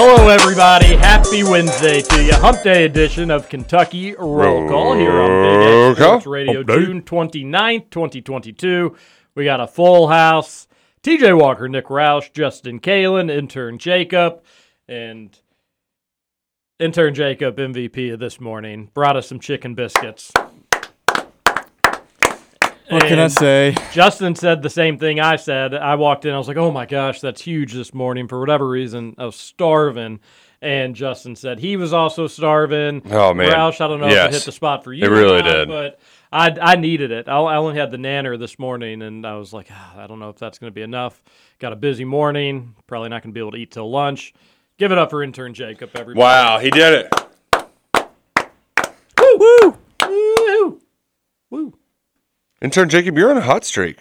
Hello, everybody. Happy Wednesday to you. Hump Day edition of Kentucky Roll Call here on Big X Sports Radio. June 29th, 2022. We got a full house. TJ Walker, Nick Roush, Justin Kalen, intern Jacob, and intern Jacob, MVP of this morning, brought us some chicken biscuits. What can I say? Justin said the same thing I said. I walked in, I was like, oh my gosh, that's huge this morning. For whatever reason, I was starving. And Justin said he was also starving. Oh, man. Roush, I don't know if Yes. it hit the spot for you. It or really not, did. But I, I needed it. I, I only had the nanner this morning, and I was like, ah, I don't know if that's going to be enough. Got a busy morning. Probably not going to be able to eat till lunch. Give it up for intern Jacob, everybody. Wow, he did it. Woo! Woo! Woo! Woo! Intern Jacob, you're on a hot streak.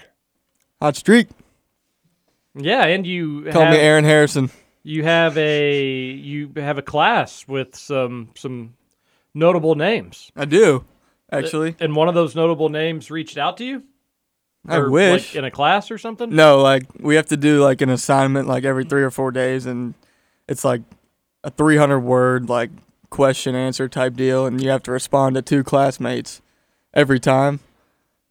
Hot streak. Yeah, and you Call have, me Aaron Harrison. you have a you have a class with some some notable names. I do, uh, actually. And one of those notable names reached out to you? I Or, wish. Like in a class or something? no, like we have to do like an assignment like every three or four days, and it's like a 300 word like question answer type deal, and you have to respond to two classmates every time.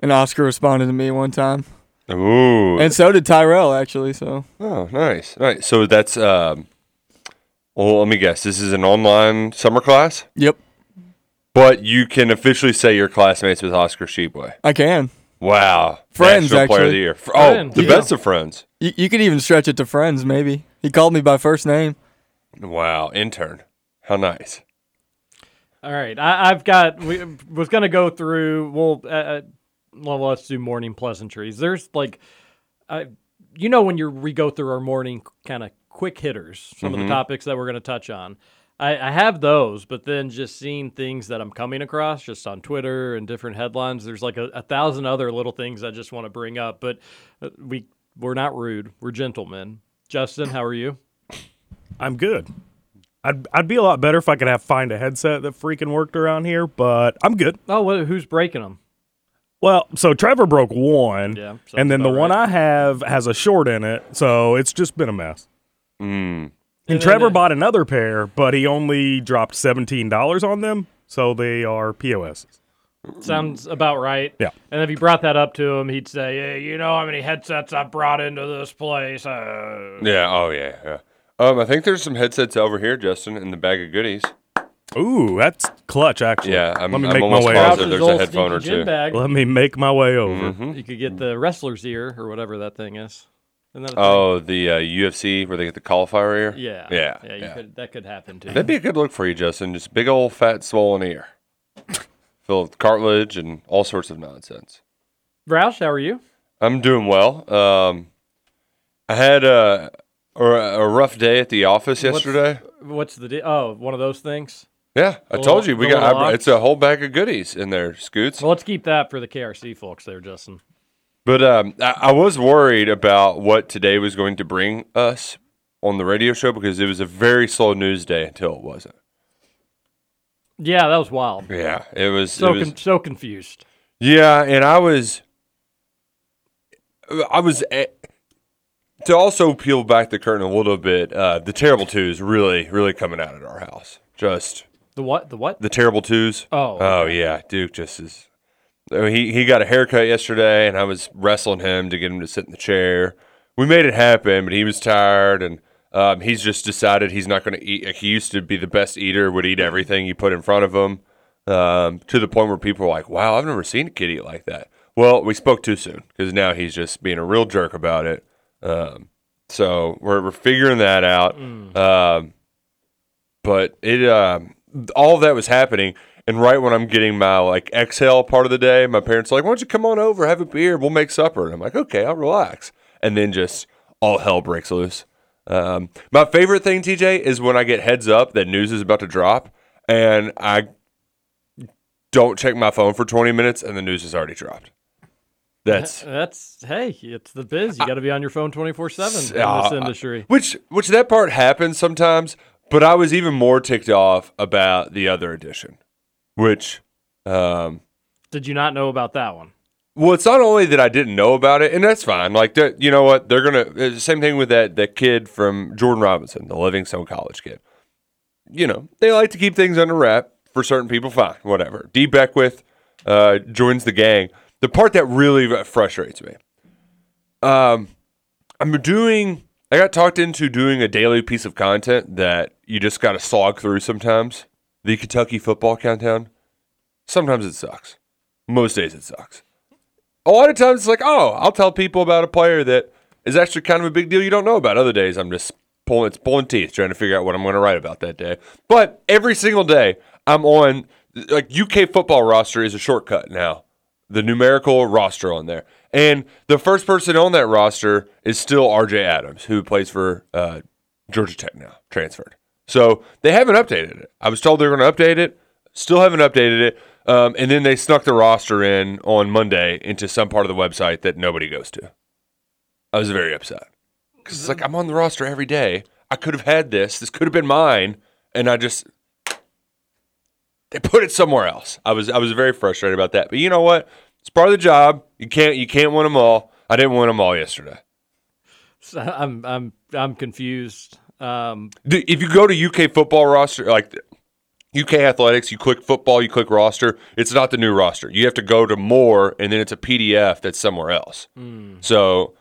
And Oscar responded to me one time, Ooh. and so did Tyrell actually. So oh, nice, nice. So that's um. Well, let me guess. This is an online summer class, yep, but you can officially say you're classmates with Oscar Tshiebwe. I can. Wow, Friends, National Player of the actually. Year. Fr- Oh, the yeah. best of friends. You, you could even stretch it to friends. Maybe he called me by first name. Wow, intern. How nice. All right. I, I've got we was gonna go through well uh, uh, well let's do morning pleasantries. There's like I you know when you we go through our morning kind of quick hitters, some of the topics that we're gonna touch on. I, I have those, but then just seeing things that I'm coming across just on Twitter and different headlines, there's like a, a thousand other little things I just want to bring up. But uh, we we're not rude. We're gentlemen. Justin, how are you? I'm good. I'd, I'd be a lot better if I could have find a headset that freaking worked around here, but I'm good. Oh, what, who's breaking them? Well, so Trevor broke one, Yeah, sounds and then the about one right. I have has a short in it, so it's just been a mess. Mm. And, And then Trevor bought another pair, but he only dropped seventeen dollars on them, so they are POS. Sounds about right. Yeah. And if you brought that up to him, he'd say, hey, "You know how many headsets I've brought into this place?" Uh, Yeah. Oh yeah. Yeah. Um, I think there's some headsets over here, Justin, in the bag of goodies. Ooh, that's clutch, actually. Yeah, I'm, Let me I'm make my almost way positive Roush's there's old a headphone or stinky gym two. Bag. Let me make my way over. Mhm. You could get the wrestler's ear or whatever that thing is. Isn't that a thing? Oh, the uh, UFC where they get the cauliflower ear. yeah, Yeah. yeah. You yeah. Could, that could happen too. That'd be a good look for you, Justin. Just big old fat swollen ear, filled with cartilage and all sorts of nonsense. Roush, how are you? I'm doing well. Um, I had a, a a rough day at the office What's- yesterday. What's the deal? Oh, one of those things. Yeah, I told little- you we got. I, it's a whole bag of goodies in there, Scoots. Well, let's keep that for the KRC folks there, Justin. But um, I, I was worried about what today was going to bring us on the radio show because it was a very slow news day until it wasn't. Yeah, that was wild. Yeah, it was. So it was con- so confused. Yeah, and I was, I was eh, to also peel back the curtain a little bit. Uh, the terrible twos really, really coming out at our house. Just The what? The what? the terrible twos. Oh, oh yeah, Duke just is. I mean, He he got a haircut yesterday, and I was wrestling him to get him to sit in the chair. We made it happen, but he was tired, and um, he's just decided he's not going to eat. Like he used to be the best eater, would eat everything you put in front of him, um, to the point where people are like, "Wow, I've never seen a kid eat like that." Well, we spoke too soon because now he's just being a real jerk about it. Um, so we're we're figuring that out. Um, but it um, all of that was happening and right when i'm getting my like exhale part of the day my parents are like why don't you come on over have a beer we'll make supper and i'm like okay i'll relax and then just all hell breaks loose um, my favorite thing tj is when i get heads up that news is about to drop and i don't check my phone for 20 minutes and the news has already dropped that's That's hey, it's the biz. You got to be on your phone twenty four seven in Uh, this industry. Which which that part happens sometimes, but I was even more ticked off about the other edition, which um Did you not know about that one? well, it's not only that I didn't know about it, and that's fine. Like that, you know what? They're gonna same thing with that that kid from Jordan Robinson, the Livingstone College kid. You know, they like to keep things under wrap for certain people. Fine, whatever. D Beckwith uh, joins the gang. The part that really frustrates me, um, I'm doing. I got talked into doing a daily piece of content that you just got to slog through sometimes. The Kentucky football countdown. Sometimes it sucks. Most days it sucks. A lot of times it's like, oh, I'll tell people about a player that is actually kind of a big deal you don't know about. Other days I'm just pulling it's pulling teeth trying to figure out what I'm going to write about that day. But every single day I'm on like UK football roster is a shortcut now. The numerical roster on there. And the first person on that roster is still RJ Adams, who plays for uh, Georgia Tech now, transferred. So they haven't updated it. I was told they were going to update it, still haven't updated it. Um, and then they snuck the roster in on Monday into some part of the website that nobody goes to. I was very upset because it's like I'm on the roster every day. I could have had this. This could have been mine, and I just they put it somewhere else. I was I was very frustrated about that. But you know what? It's part of the job. You can't you can't win them all. I didn't win them all yesterday. So I'm I'm I'm confused. Um, If you go to UK football roster, like UK athletics, you click football, you click roster. It's not the new roster. You have to go to more, and then it's a PDF that's somewhere else. Hmm. So,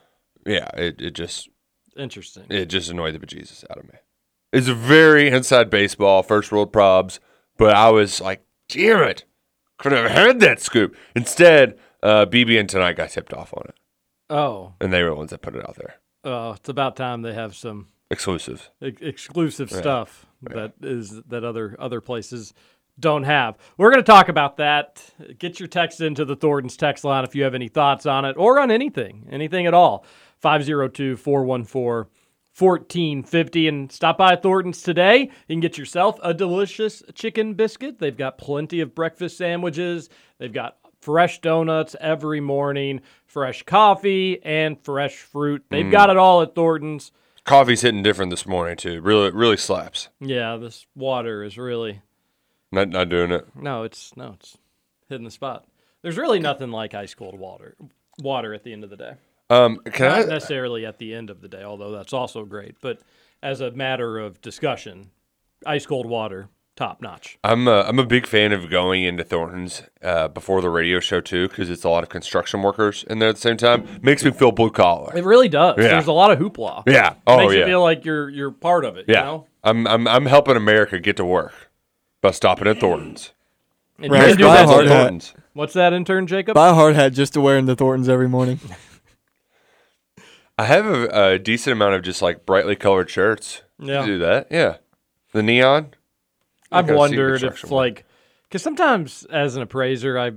yeah, it, it just interesting. it just annoyed the bejesus out of me. It's very inside baseball, first world probs, but I was like, damn it, could have had that scoop. Instead, uh, BB and tonight got tipped off on it, Oh, and they were the ones that put it out there. uh, it's about time they have some Exclusive. ex- exclusive Yeah. stuff that is that other other places don't have. We're going to talk about that. Get your text into the Thornton's text line if you have any thoughts on it or on anything, anything at all. 502-414-1450 and stop by Thornton's today. You can get yourself a delicious chicken biscuit. They've got plenty of breakfast sandwiches. They've got fresh donuts every morning, fresh coffee, and fresh fruit. They've Mm. got it all at Thornton's. Coffee's hitting different this morning too. Really, really slaps. Yeah, this water is really Not not doing it. no, it's no, it's hitting the spot. There's really nothing like ice cold water. Water at the end of the day. Um, can Not I? necessarily at the end of the day, although that's also great. But as a matter of discussion, ice cold water, top notch. I'm a, I'm a big fan of going into Thornton's uh, before the radio show too, because it's a lot of construction workers in there at the same time. Makes me feel blue collar. It really does. Yeah. There's a lot of hoopla. Yeah. It Oh makes you feel like you're you're part of it. yeah. You know? I'm I'm I'm helping America get to work by stopping at Thornton's. And Right. you can do Buy a that. hard hat. Thornton's. What's that intern, Jacob? Buy a hard hat just to wear in the Thornton's every morning. I have a, a decent amount of just like brightly colored shirts. Yeah. Do that. Yeah. The neon. I've I gotta see wondered if work. like because sometimes as an appraiser I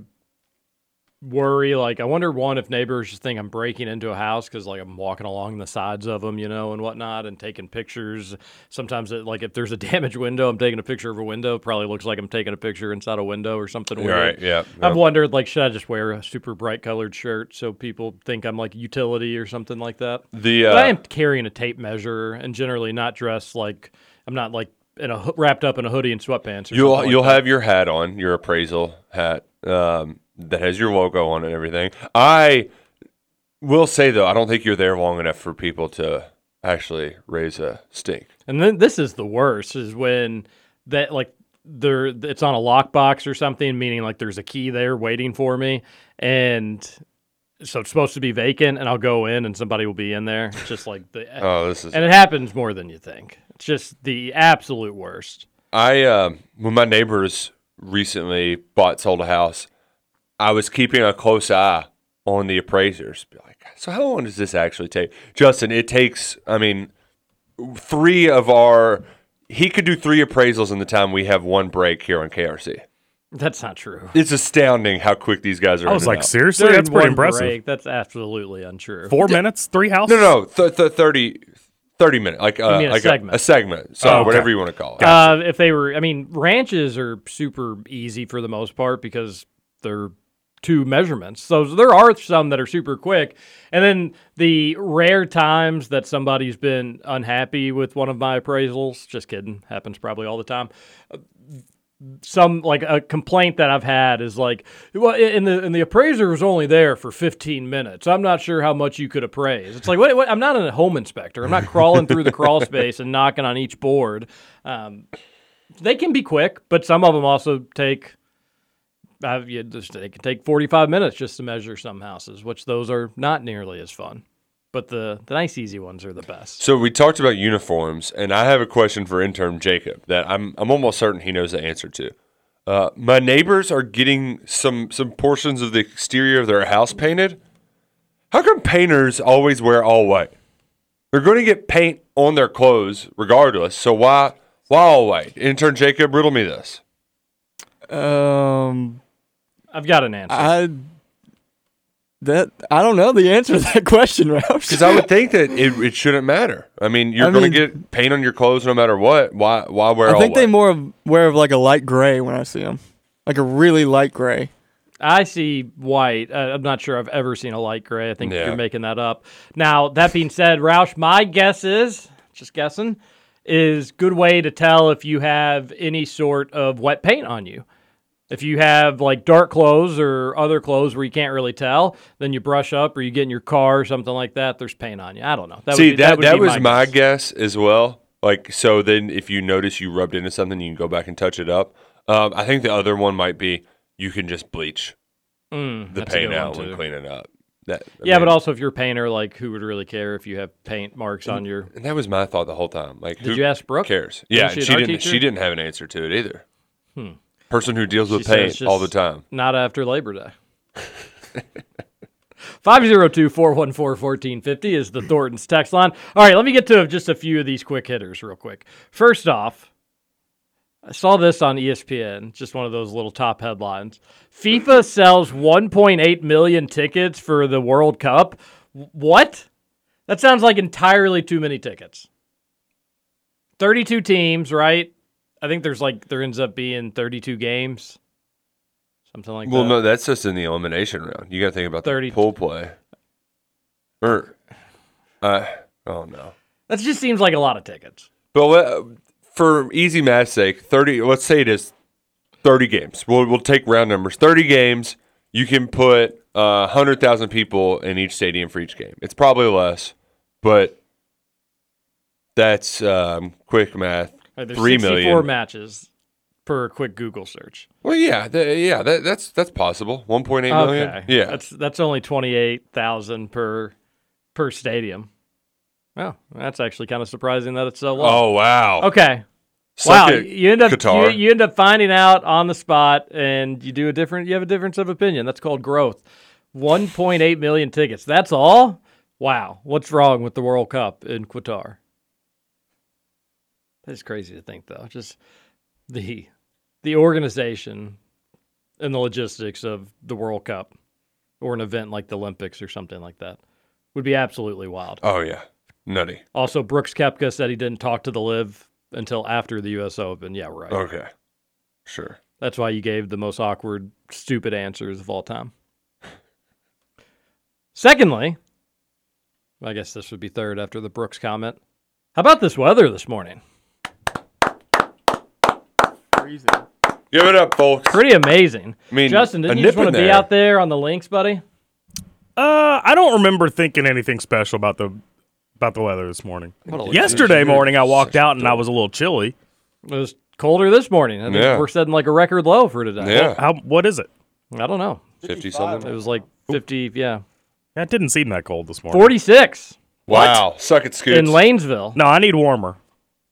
worry like I wonder one if neighbors just think I'm breaking into a house because like I'm walking along the sides of them you know and whatnot and taking pictures. Sometimes it, like if there's a damaged window I'm taking a picture of a window. Probably looks like I'm taking a picture inside a window or something weird. right. Yeah. I've wondered like should I just wear a super bright colored shirt so people think I'm like utility or something like that. The But I uh, am carrying a tape measure and generally not dressed like I'm not like in a wrapped up in a hoodie and sweatpants. Or You'll like you'll that. have your hat on, your appraisal hat um, that has your logo on it and everything. I will say though, I don't think you're there long enough for people to actually raise a stink. And then this is the worst is when that like there it's on a lockbox or something, meaning like there's a key there waiting for me, and so it's supposed to be vacant, and I'll go in and somebody will be in there. It's just like the Oh, this is- and it happens more than you think. It's just the absolute worst. I uh, when my neighbors recently bought sold a house, I was keeping a close eye on the appraisers. Be like, so how long does this actually take, Justin? It takes. I mean, three of our. He could do three appraisals in the time we have one break here on KRC. That's not true. It's astounding how quick these guys are. I was like, out. seriously, During that's pretty impressive. break, that's absolutely untrue. Four minutes, three houses. No, no, th- th- 30, 30 minutes, like uh, mean a like segment. a, segment. So Oh, okay. whatever you want to call it. Uh, if they were, I mean, ranches are super easy for the most part because they're two measurements. So there are some that are super quick. And then the rare times that somebody's been unhappy with one of my appraisals, just kidding, happens probably all the time. Some like a complaint that I've had is like, well, and the and the appraiser was only there for 15 minutes. I'm not sure how much you could appraise. It's like, what, what, I'm not a home inspector. I'm not crawling through the crawl space and knocking on each board. Um, they can be quick, but some of them also take. You just, they can take 45 minutes just to measure some houses, which those are not nearly as fun. But the, the nice, easy ones are the best. So we talked about uniforms, and I have a question for intern Jacob that I'm I'm almost certain he knows the answer to. Uh, my neighbors are getting some some portions of the exterior of their house painted. How come painters always wear all white? They're going to get paint on their clothes regardless. So why why all white? Intern Jacob, riddle me this. Um, I've got an answer. I that I don't know the answer to that question, Roush. Because I would think that it, it shouldn't matter. I mean, you're I going to get paint on your clothes no matter what. Why why wear I all think white? they more of, wear of like a light gray when I see them, like a really light gray. I see white. Uh, I'm not sure I've ever seen a light gray. I think Yeah. you're making that up. Now, that being said, Roush, my guess is, just guessing, is good way to tell if you have any sort of wet paint on you. If you have like dark clothes or other clothes where you can't really tell, then you brush up or you get in your car or something like that. There's paint on you. I don't know. That See would be, that would that, be was my, guess. guess. as well. Like so, then if you notice you rubbed into something, you can go back and touch it up. Um, I think the other one might be you can just bleach Mm, the paint out and clean it up. That Yeah, but also if you're a painter, like who would really care if you have paint marks on your? and that was my thought the whole time. Like, Did who you ask Brooke? Cares? Yeah, she she didn't. teacher? She didn't have an answer to it either. Hmm. Person who deals with She paint all the time. Not after Labor Day. 502 414 1450 is the Thornton's text line. All right, let me get to just a few of these quick hitters real quick. First off, I saw this on ESPN, just one of those little top headlines. FIFA sells 1.8 million tickets for the World Cup. What? That sounds like entirely too many tickets. 32 teams, right? I think there's like, there ends up being 32 games. Something like well, that. Well, no, that's just in the elimination round. You got to think about 30 the pool play. Or, uh, oh no. That just seems like a lot of tickets. But let, for easy math's sake, thirty. Let's say it is thirty games. We'll we'll take round numbers. Thirty games. You can put uh, hundred thousand people in each stadium for each game. It's probably less, but that's um, quick math. Right, there's Three 64 million. matches per quick Google search. Well, yeah, th- yeah, that, that's that's possible. One point eight million. Okay. Yeah, That's that's only 28,000 per per stadium. Oh, that's actually kind of surprising that it's so low. Oh wow. Okay. Suck wow, you end up you, you end up finding out on the spot, and you do a different. You have a difference of opinion. That's called growth. 1.8 million tickets. That's all. Wow, what's wrong with the World Cup in Qatar? That's crazy to think, though. Just the the organization and the logistics of the World Cup or an event like the Olympics or something like that would be absolutely wild. Oh yeah, nutty. Also, Brooks Koepka said he didn't talk to the LIV until after the U.S. Open. Yeah, right. Okay, sure. That's why you gave the most awkward, stupid answers of all time. Secondly, I guess this would be third after the Brooks comment. How about this weather this morning? Freezing. Give it up, folks. Pretty amazing. I mean, Justin, didn't you just nip want to be out there on the links, buddy? Uh, I don't remember thinking anything special about the about the weather this morning. Yesterday loser. morning, I walked out and I was a little chilly. It was colder this morning. I think Yeah. we're setting like a record low for today. Yeah. How? What is it? I don't know. 50 something. It was like 50, yeah. Yeah, It didn't seem that cold this morning. 46 Wow. Suck it, Scoots. in Lanesville. No, I need warmer.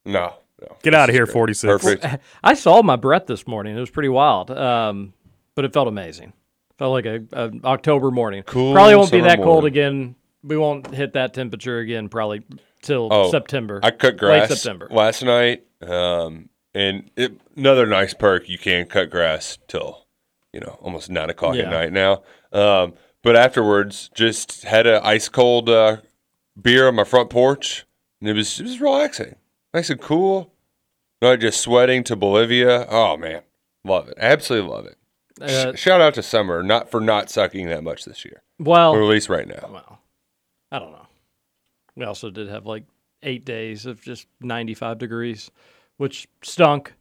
No. No. Get out of here, great. 46. Perfect. I saw my breath this morning. It was pretty wild, um, but it felt amazing. Felt like a, a October morning. Cool Probably won't be summer that cold again. We won't hit that temperature again probably till Oh, September. I cut Late grass September. last night, um, and it, another nice perk. You can cut grass till you know almost nine o'clock Yeah. at night now. Um, but afterwards, just had a ice cold uh, beer on my front porch, and it was it was relaxing, nice and cool. Not just sweating to Bolivia. Oh man, love it. Absolutely love it. Uh, Sh- Shout out to Summer, not for not sucking that much this year, well, or at least right now. well, I don't know. We also did have like eight days of just 95 degrees, which stunk.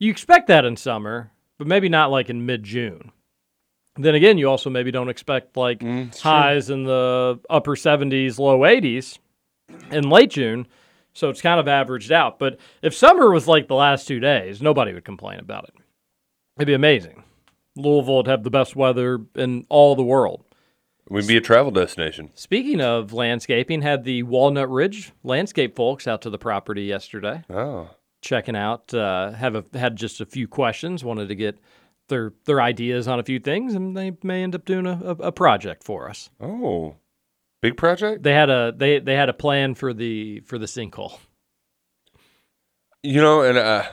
You expect that in summer, but maybe not like in mid June. Then again, you also maybe don't expect like Mm, it's true. highs in the upper 70s, low 80s in late June. So it's kind of averaged out. But if summer was like the last two days, nobody would complain about it. It'd be amazing. Louisville would have the best weather in all the world. We'd be a travel destination. Speaking of landscaping, had the Walnut Ridge landscape folks out to the property yesterday, Oh, checking out. Uh, have a, had just a few questions, wanted to get their their ideas on a few things, and they may end up doing a, a, a project for us. oh, big project. They had a they they had a plan for the for the sinkhole. You know, and uh,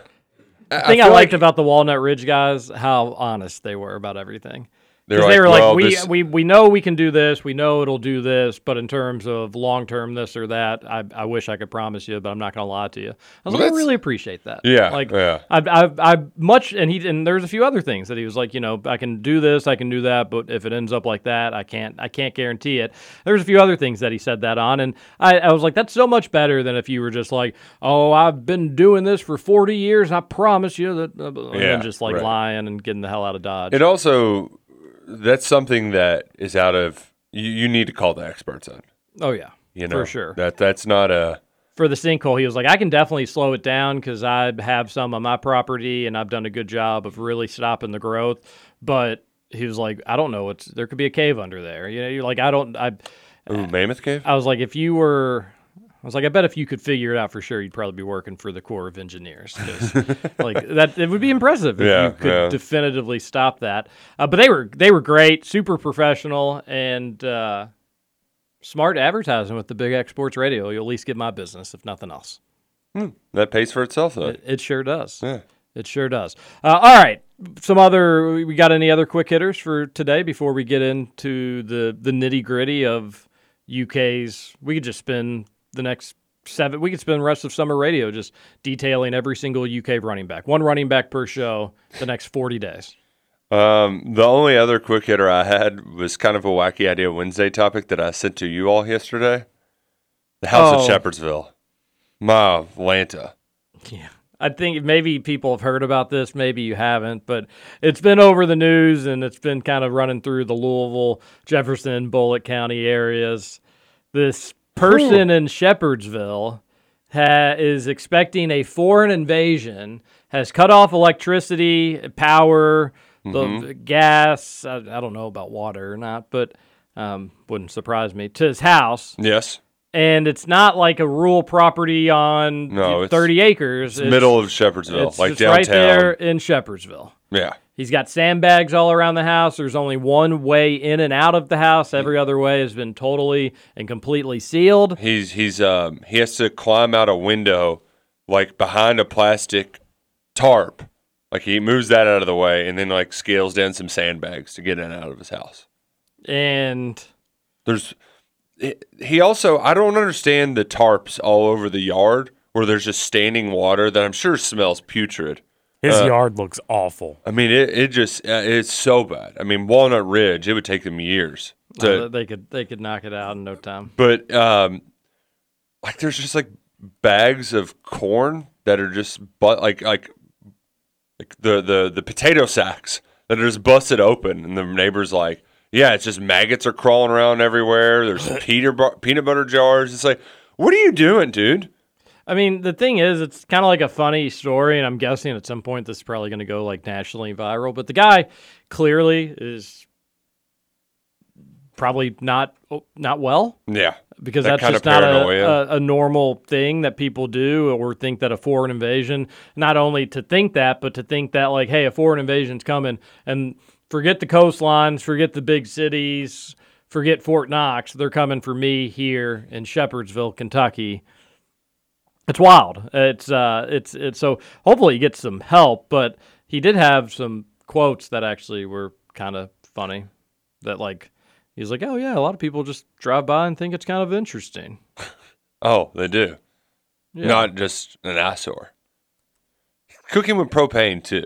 The thing I, feel liked like about the Walnut Ridge guys, how honest they were about everything. They're Because they were "Well, like, we, this- we we know we can do this, we know it'll do this, but in terms of long term this or that, I, I wish I could promise you, but I'm not gonna lie to you. I was Well, like, I really appreciate that. Yeah, like yeah. I I I much and he and there's a few other things that he was like, you know, I can do this, I can do that, but if it ends up like that, I can't I can't guarantee it. There's a few other things that he said that on, and I, I was like, that's so much better than if you were just like, oh, I've been doing this for 40 years, and I promise you that, uh, and Yeah, then just like right. lying and getting the hell out of Dodge. It also that's something that is out of you, you need to call the experts on. oh yeah, You know, for sure. that that's not a for the sinkhole, he was like, I can definitely slow it down because I have some on my property and I've done a good job of really stopping the growth. But he was like, I don't know what's there could be a cave under there. You know, you're like, I don't, I, ooh, mammoth cave. I was like, if you were, was like, I bet if you could figure it out for sure, you'd probably be working for the Corps of Engineers. like that, it would be impressive if Yeah, you could yeah. definitively stop that. Uh, but they were, they were great, super professional, and uh, smart advertising with the Big X Sports Radio. You'll at least get my business, if nothing else. That pays for itself though. It, it sure does. Yeah. It sure does. Uh, all right. Some other. We got any other quick hitters for today before we get into the the nitty gritty of UK's? We could just spend the next seven. We could spend the rest of summer radio just detailing every single UK running back. One running back per show. The next forty days. Um, the only other quick hitter I had was kind of a wacky idea Wednesday topic that I sent to you all yesterday. The House Oh. of Shepherdsville, my Atlanta. Yeah. I think maybe people have heard about this, maybe you haven't, but it's been over the news and it's been kind of running through the Louisville, Jefferson, Bullitt County areas. This person in Shepherdsville ha- is expecting a foreign invasion, has cut off electricity, power, the gas. I, I don't know about water or not, but um, wouldn't surprise me to his house Yes, and it's not like a rural property on No, it's- 30 acres. it's middle of Shepherdsville, it's like just right there in Shepherdsville. Yeah, He's got sandbags all around the house. There's only one way in and out of the house. Every other way has been totally and completely sealed. he's he's um he has to climb out a window like behind a plastic tarp. Like he moves that out of the way and then like scales down some sandbags to get in and out of his house. And There's he also I don't understand the tarps all over the yard where there's just standing water that I'm sure smells putrid. His Uh, yard looks awful. I mean it it just uh, it's so bad. I mean Walnut Ridge it would take them years to uh, they could they could knock it out in no time. but um like there's just like bags of corn that are just but like like like the the the potato sacks that are just busted open, and the neighbors like, yeah, it's just maggots are crawling around everywhere. There's peanut bu- peanut butter jars. It's like, what are you doing, dude? I mean, the thing is, it's kind of like a funny story, and I'm guessing at some point this is probably going to go like nationally viral. But the guy clearly is probably not not well. Yeah, because That that's just not a, a, a normal thing that people do or think that a foreign invasion not only to think that but to think that like hey a foreign invasion's coming and forget the coastlines forget the big cities forget fort knox they're coming for me here in shepherdsville kentucky it's wild it's uh it's it's so hopefully he gets some help but he did have some quotes that actually were kind of funny that like he's like oh yeah a lot of people just drive by and think it's kind of interesting Oh, they do. Yeah. Not just an eyesore. Cooking with propane too.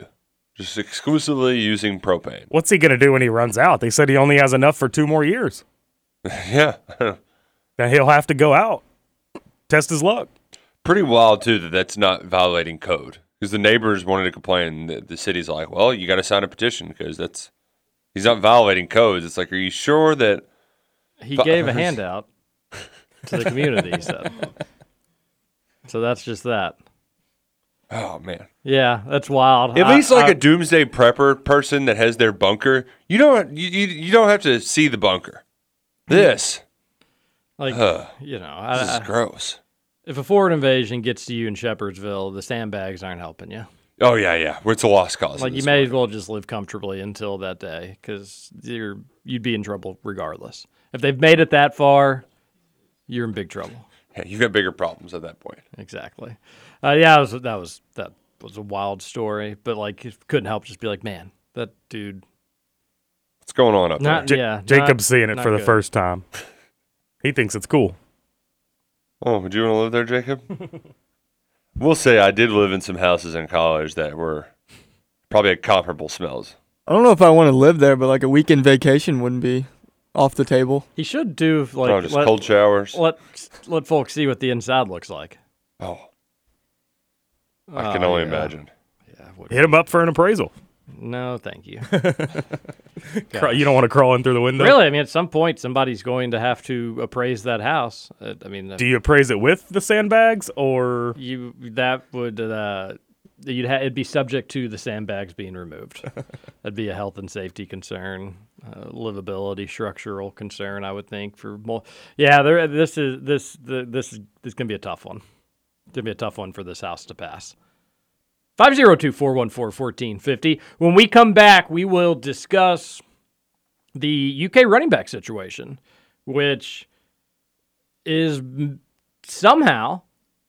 Just exclusively using propane. What's he gonna do when he runs out? They said he only has enough for two more years. yeah. Then he'll have to go out, test his luck. Pretty wild too that that's not violating code because the neighbors wanted to complain. The, the city's like, well, you got to sign a petition because that's he's not violating codes. It's like, are you sure that he Vi- gave a handout to the community said so that's just that Oh man. yeah that's wild At I- least like I- a doomsday prepper person that has their bunker, you don't you, you, you don't have to see the bunker. This like Ugh. you know this is I- gross. If a foreign invasion gets to you in shepherdsville the sandbags aren't helping you Oh yeah, yeah. It's a lost cause. like you may one. as well just live comfortably until that day because you're you'd be in trouble regardless if they've made it that far you're in big trouble Yeah, you've got bigger problems at that point. exactly uh, yeah that was, that was that was a wild story but like it couldn't help just be like man that dude What's going on up Not- there? Ja- yeah, Jacob's not- seeing it not for the first time. He thinks it's cool. Oh, would you want to live there, Jacob? we'll say I did live in some houses in college that were probably had comparable smells. I don't know if I want to live there, but like a weekend vacation wouldn't be off the table. He should do like oh, just let, cold showers. let let folks see what the inside looks like. Oh, I oh, can Oh, only yeah. imagine. Hit him up for an appraisal. No, thank you. Craw- You don't want to crawl in through the window. really, I mean, at some point, somebody's going to have to appraise that house. Uh, I mean, Do you appraise it with the sandbags or you that would uh, you'd ha- it'd be subject to the sandbags being removed. That'd be a health and safety concern, uh, livability, structural concern. I would think for more. Yeah, there. This is this the, this is this is gonna be a tough one. It's gonna be a tough one for this house to pass. 502-414-1450. When we come back, we will discuss the UK running back situation, which is somehow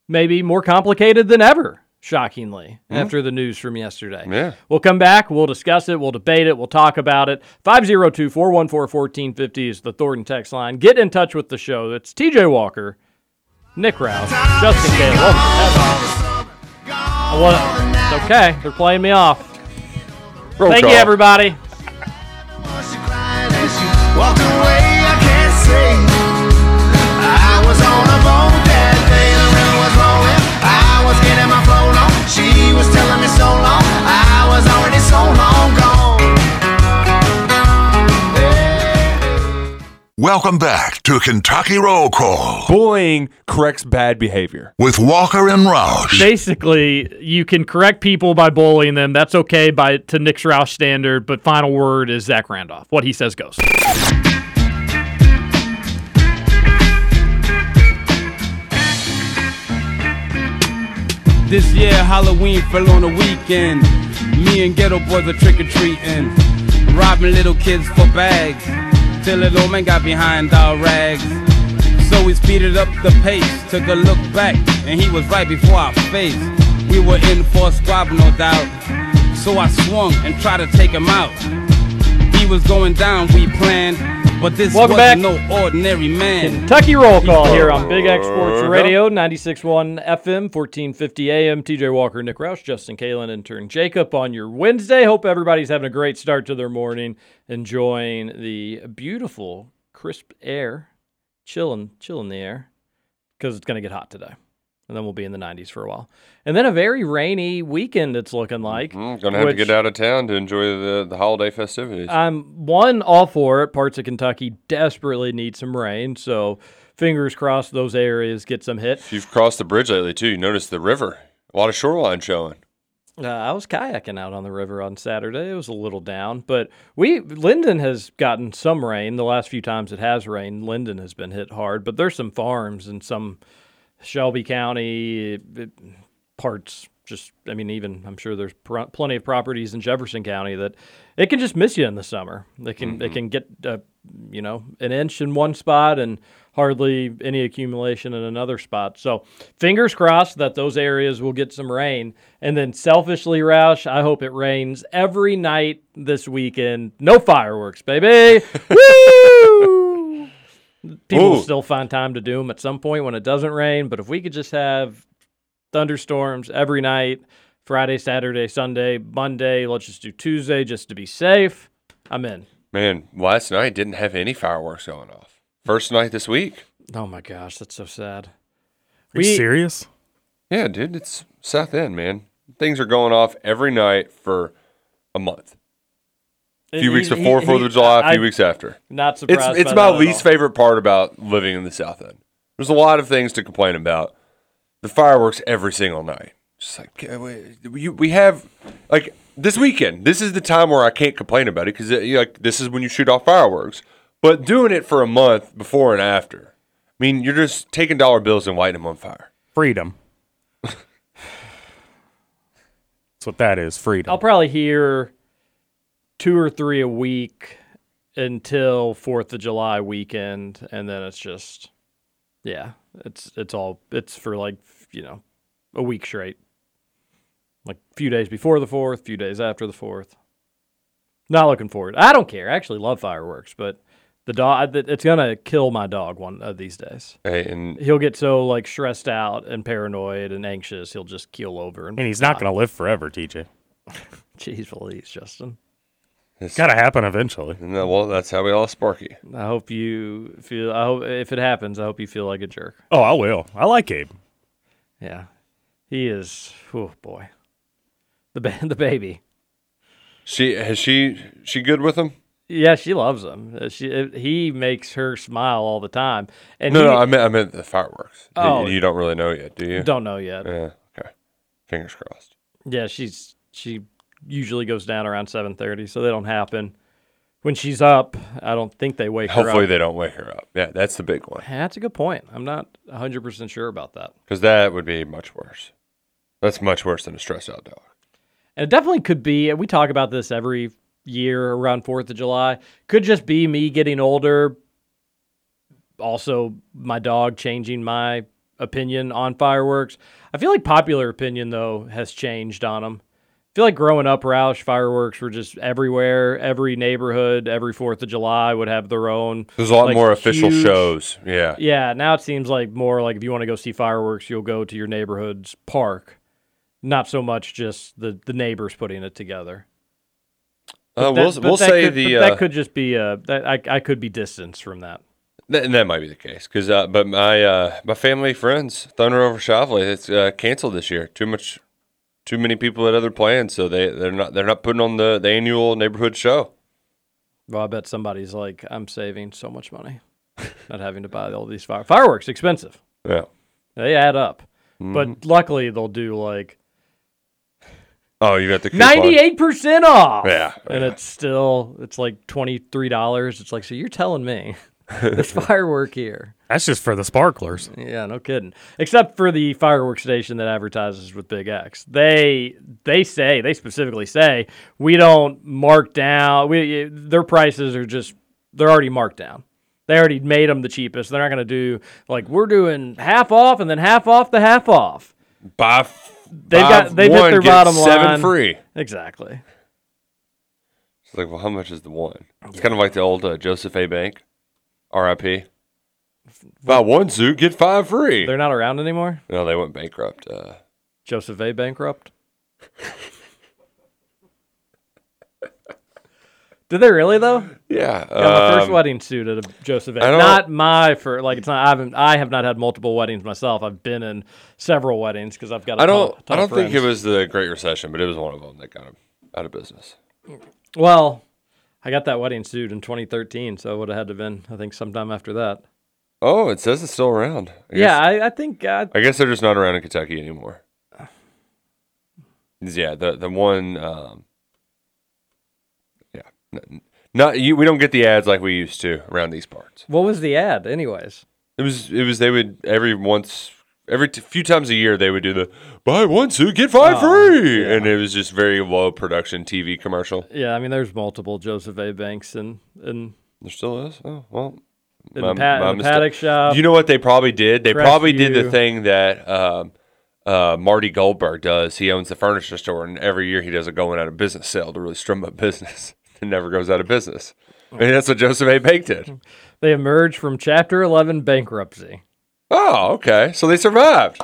maybe more complicated than ever, shockingly, after the news from yesterday. Yeah. We'll come back, we'll discuss it, we'll debate it, we'll talk about it. 502 414 1450 is the Thornton text line. Get in touch with the show. That's TJ Walker, Nick Roush, Justin Gale. Welcome to Well, it's okay. They're playing me off. Roll Thank call. you, everybody. Welcome back to Kentucky Roll Call Bullying corrects bad behavior. with Walker and Roush. Basically, you can correct people by bullying them. That's okay by to Nick Roush standard, but final word is Zach Randolph. What he says goes. This year Halloween fell on a weekend. Me and ghetto boys are trick or treating, robbing little kids for bags. Till little old man got behind our rags. So we speeded up the pace, took a look back, and he was right before our face. We were in for a squabble, no doubt. So I swung and tried to take him out. He was going down, we planned, but this Welcome back. no ordinary man. Kentucky Roll Call here on Big X Sports uh-huh. Radio, 96.1 FM, 1450 AM. TJ Walker, Nick Roush, Justin Kalen, intern Jacob on your Wednesday. Hope everybody's having a great start to their morning, enjoying the beautiful, crisp air, chilling, chilling the air, because it's going to get hot today. And then we'll be in the 90s for a while. And then a very rainy weekend. It's looking like. I'm gonna have to get out of town to enjoy the the holiday festivities. I'm one all for it. Parts of Kentucky desperately need some rain, so fingers crossed those areas get some hit. if you've crossed the bridge lately too, you notice the river. A lot of shoreline showing. Uh, I was kayaking out on the river on Saturday. It was a little down, but we Lyndon has gotten some rain. The last few times it has rained, Lyndon has been hit hard. But there's some farms and some Shelby County it- it- parts. Just, I mean, even I'm sure there's pr- plenty of properties in Jefferson County that it can just miss you in the summer. They can they can get uh, you know an inch in one spot and hardly any accumulation in another spot. So fingers crossed that those areas will get some rain. And then selfishly, Roush, I hope it rains every night this weekend. No fireworks, baby. Woo! People will still find time to do them at some point when it doesn't rain. But if we could just have thunderstorms every night, Friday, Saturday, Sunday, Monday, let's just do Tuesday just to be safe. I'm in. Man, last night didn't have any fireworks going off. First night this week. Oh my gosh, that's so sad. Are you serious? Yeah, dude, it's South End, man. Things are going off every night for a month. A few He- weeks before he- Fourth of July, a few I- weeks after. Not surprised It's it's by my that at least all. favorite part about living in the South End. There's a lot of things to complain about. The fireworks every single night. Just like uh, we we- we have like this weekend. This is the time where I can't complain about it because like this is when you shoot off fireworks. But doing it for a month before and after, I mean, you're just taking dollar bills and lighting them on fire. Freedom. That's what that is. Freedom. I'll probably hear two or three a week until Fourth of July weekend, and then it's just, yeah, it's it's all it's for like you know a week straight, like a few days before the fourth, few days after the fourth. Not looking forward. I don't care. I actually love fireworks, but the dog it's gonna kill my dog one of these days. Hey, and He'll get so like stressed out and paranoid and anxious, he'll just keel over. And, and he's not going to live forever, TJ. Jeez, please, Justin. It's got to happen eventually. No, well, that's how we all Sparky. I hope you feel. I hope if it happens, I hope you feel like a jerk. Oh, I will. I like Abe. Yeah, he is. Oh boy, the ba- the baby. She has she she good with him? Yeah, she loves him. Uh, She uh, he makes her smile all the time. And no, he, no, I meant I meant the fireworks. You- Oh. you, don't really know yet, do you? Don't know yet. Yeah. Okay. Fingers crossed. Yeah, she's she usually goes down around seven thirty, so they don't happen. When she's up, I don't think they wake her Hopefully they don't wake her up. Yeah, that's the big one. That's a good point. I'm not 100 percent sure about that. Because that would be much worse. That's much worse than a stressed out dog. And it definitely could be, and we talk about this every year around 4th of July, could just be me getting older. Also, my dog changing my opinion on fireworks. I feel like popular opinion, though, has changed on them. I feel like growing up, Roush, fireworks were just everywhere. Every neighborhood, every 4th of July would have their own. There's a lot like, more official huge- shows. Yeah. Yeah, now it seems like more like if you want to go see fireworks, you'll go to your neighborhood's park. Not so much just the, the neighbors putting it together. Uh, we'll that- we'll that say could- the uh, that could just be uh that I I could be distanced from that. That, that might be the case, because uh, but my uh, my family friends Thunder over Shoveley it's uh, canceled this year. Too much, too many people had other plans, so they they're not they're not putting on the, the annual neighborhood show. Well, I bet somebody's like, I'm saving so much money, not having to buy all these fire fireworks. Expensive. Yeah. They add up, Mhm. but luckily they'll do like Oh, you got the ninety eight percent off. Yeah, and it's still it's like twenty three dollars. It's like so you're telling me there's firework here. That's just for the sparklers. Yeah, no kidding. Except for the fireworks station that advertises with Big X. They they say they specifically say we don't mark down. We their prices are just they're already marked down. They already made them the cheapest. They're not going to do like we're doing half off and then half off the half off. Buy f- They've got they've hit their bottom seven line. free. Exactly. It's like, well, how much is the one? It's kind of like the old uh, Joseph A. Bank, R.I.P. Buy one suit, get five free. They're not around anymore. No, they went bankrupt. Uh, Joseph A. bankrupt. Did they really though? Yeah. Got my first um, wedding suit at a Joseph A. Don't- my for like it's not. I haven't. I have not had multiple weddings myself. I've been in several weddings because I've got. I I don't. ton I don't think it was the Great Recession, but it was one of them that got him out of business. Well, I got that wedding suit in 2013, so it would have had to have been I think sometime after that. Oh, it says it's still around. I yeah, guess- I, I think. Uh, I guess they're just not around in Kentucky anymore. Yeah, the the one. Um, yeah, n- not you. We don't get the ads like we used to around these parts. what was the ad, anyways? It was. It was. They would every once. Every t- few times a year, they would do the buy one suit get five Oh, free, and it was just very low production TV commercial. Yeah, I mean, there's multiple Joseph A. Banks and and There still is. Oh well, In the pa- in the paddock shop, You know what they probably did? They probably did the thing that um, uh, Marty Goldberg does. He owns the furniture store, and every year he does a going out of business sale to really strum up business. It never goes out of business. And that's what Joseph A. Bank did. they emerged from Chapter 11 bankruptcy. Oh, okay. So they survived.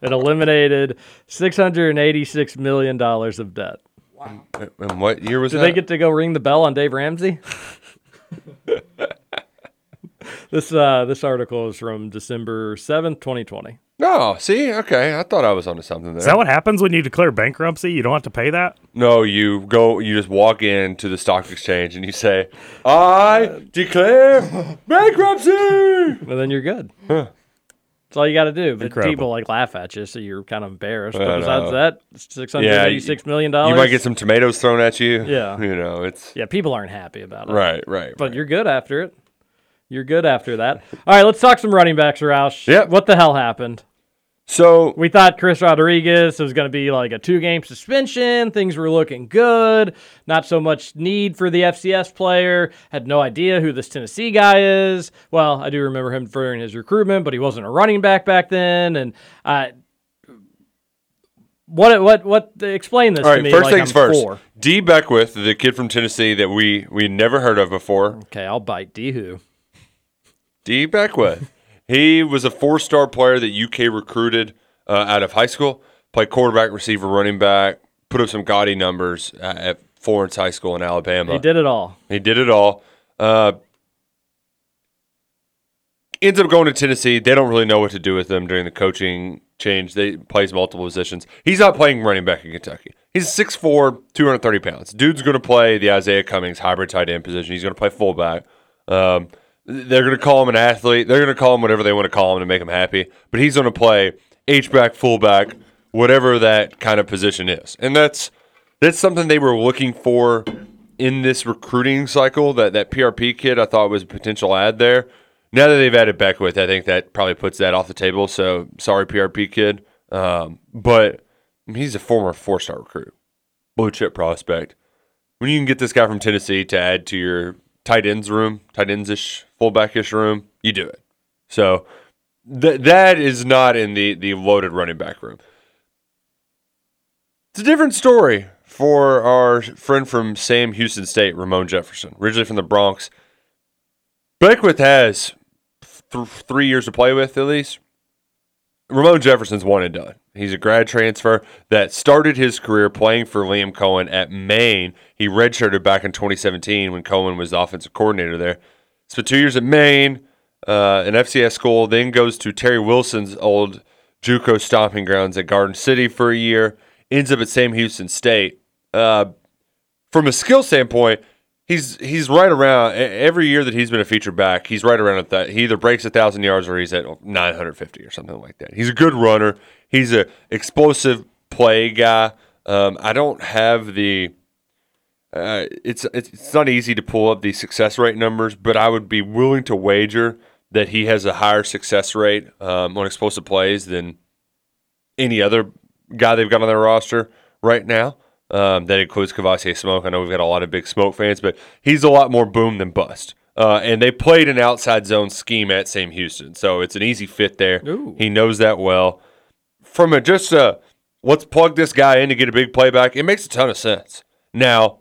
It eliminated 686 million dollars of debt. Wow. And what year was Did that? they get to go ring the bell on Dave Ramsey? this uh, this article is from December seventh, twenty twenty. No, see, okay. I thought I was onto something there. Is that what happens when you declare bankruptcy? You don't have to pay that? No, you go. You just walk into the stock exchange and you say, "I declare bankruptcy." And then you're good. Huh. That's all you got to do. But Incredible. people like laugh at you, so you're kind of embarrassed. But besides know. that, six hundred eighty-six million dollars. You might get some tomatoes thrown at you. Yeah. you know it's Yeah, people aren't happy about it. right, right. But you're good after it. You're good after that. All right, let's talk some running backs, Roush. Yep. What the hell happened? So We thought Chris Rodriguez was going to be like a two game suspension. Things were looking good. Not so much need for the FCS player. Had no idea who this Tennessee guy is. Well, I do remember him during his recruitment, but he wasn't a running back back then. And uh, what, what, what, explain this All to me. first like things I'm first. four. Dee Beckwith, the kid from Tennessee that we we never heard of before. Okay, I'll bite Dee who. Dee Beckwith. he was a four star player that UK recruited uh, out of high school. Played quarterback, receiver, running back. Put up some gaudy numbers at, at Florence High School in Alabama. He did it all. He did it all. Uh, ends up going to Tennessee. They don't really know what to do with him during the coaching change. They plays multiple positions. He's not playing running back in Kentucky. He's 6'4", 230 pounds. Dude's going to play the Izayah Cummings hybrid tight end position. He's going to play fullback. Um, they're going to call him an athlete. They're going to call him whatever they want to call him to make him happy. But he's going to play H back, fullback, whatever that kind of position is. And that's that's something they were looking for in this recruiting cycle. That that PRP kid I thought was a potential ad there. Now that they've added Beckwith, I think that probably puts that off the table. So sorry, PRP kid. Um, but I mean, he's a former four star recruit, blue chip prospect. When you can get this guy from Tennessee to add to your tight ends room, tight ends ish, fullback ish room, you do it. So th- that is not in the the loaded running back room. It's a different story for our friend from Sam Houston State, Ramon Jefferson, originally from the Bronx. Beckwith has th- three years to play with at least. Ramon Jefferson's one and done. He's a grad transfer that started his career playing for Liam Coen at Maine. He redshirted back in 2017 when Coen was the offensive coordinator there. Spent two years at Maine, uh, an FCS school, then goes to Terry Wilson's old JUCO stomping grounds at Garden City for a year. Ends up at Sam Houston State. Uh, from a skill standpoint, he's he's right around every year that he's been a feature back. He's right around at that. He either breaks a thousand yards or he's at 950 or something like that. He's a good runner. He's a explosive play guy. Um, I don't have the. Uh, it's, it's it's not easy to pull up the success rate numbers, but I would be willing to wager that he has a higher success rate um, on explosive plays than any other guy they've got on their roster right now. Um, that includes Kavosiey Smoke. I know we've got a lot of big Smoke fans, but he's a lot more boom than bust. Uh, and they played an outside zone scheme at Sam Houston, so it's an easy fit there. Ooh. He knows that well. From a just a let's plug this guy in to get a big playback, it makes a ton of sense. Now,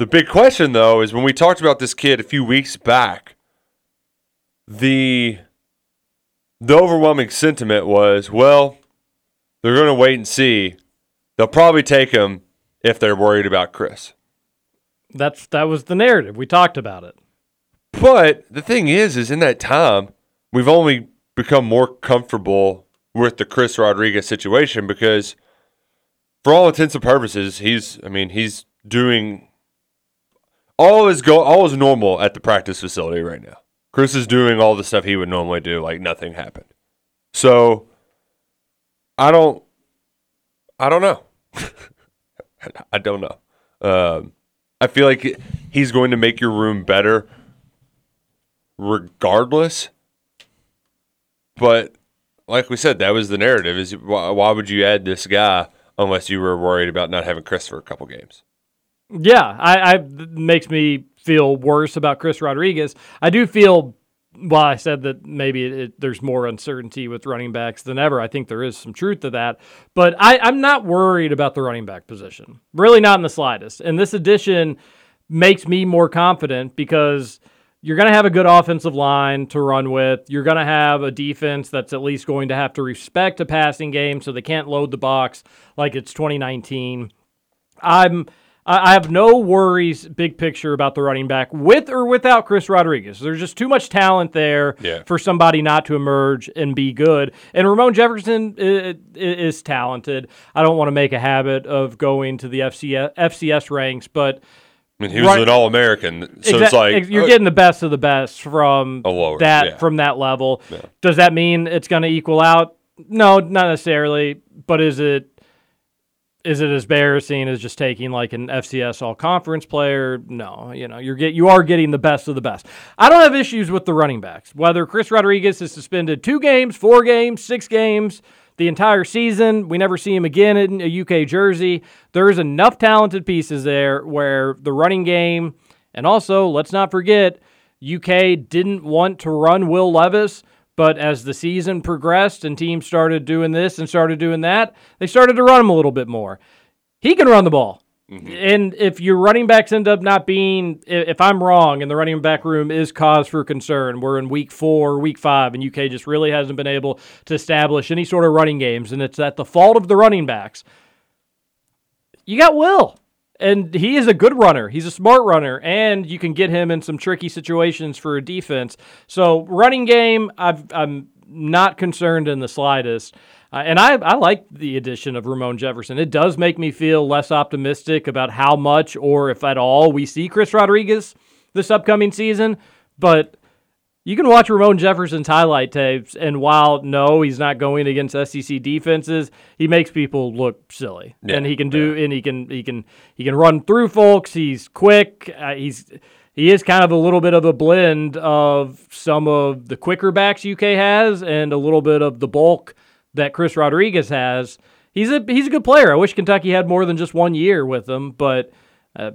the big question though is when we talked about this kid a few weeks back, the the overwhelming sentiment was, well, they're going to wait and see. They'll probably take him if they're worried about Chris. That's that was the narrative. We talked about it. But the thing is, is in that time, we've only become more comfortable with the Chris Rodriguez situation because, for all intents and purposes, he's. I mean, he's doing all is go all is normal at the practice facility right now. Chris is doing all the stuff he would normally do, like nothing happened. So, I don't. I don't know. I don't know. Um, I feel like he's going to make your room better regardless. But like we said, that was the narrative: is why, why would you add this guy unless you were worried about not having Chris for a couple games? Yeah, I, I makes me feel worse about Chris Rodriguez. I do feel. Well, I said that maybe it, it, there's more uncertainty with running backs than ever. I think there is some truth to that, but I, I'm not worried about the running back position. Really, not in the slightest. And this addition makes me more confident because you're going to have a good offensive line to run with. You're going to have a defense that's at least going to have to respect a passing game so they can't load the box like it's 2019. I'm I have no worries, big picture, about the running back with or without Chris Rodriguez. There's just too much talent there Yeah. for somebody not to emerge and be good. And Ramon Jefferson is, is talented. I don't want to make a habit of going to the FCS, FCS ranks, but I mean, he was Right- an All American, so it's like you're uh, getting the best of the best from lower, that yeah. from that level. Does that mean it's going to equal out? No, not necessarily. But is it is it as embarrassing as just taking like an FCS All Conference player? No, you know you're get you are getting the best of the best. I don't have issues with the running backs. Whether Chris Rodriguez is suspended two games, four games, six games. The entire season, we never see him again in a UK jersey. There's enough talented pieces there where the running game, and also let's not forget, UK didn't want to run Will Levis, but as the season progressed and teams started doing this and started doing that, they started to run him a little bit more. He can run the ball. Mm-hmm. And if your running backs end up not being, if I'm wrong and the running back room is cause for concern, we're in week four, week five, and UK just really hasn't been able to establish any sort of running games, and it's at the fault of the running backs. You got Will, and he is a good runner. He's a smart runner, and you can get him in some tricky situations for a defense. So running game, I've, I'm not concerned in the slightest. Uh, and I, I like the addition of Ramon Jefferson. It does make me feel less optimistic about how much or if at all we see Chris Rodriguez this upcoming season. But you can watch Ramon Jefferson's highlight tapes, and while no, he's not going against SEC defenses, he makes people look silly, Yeah, and he can do, and he can he can he can run through folks. He's quick. Uh, he's he is kind of a little bit of a blend of some of the quicker backs UK has, and a little bit of the bulk that Chris Rodriguez has. He's a he's a good player. I wish Kentucky had more than just one year with him, but. Uh,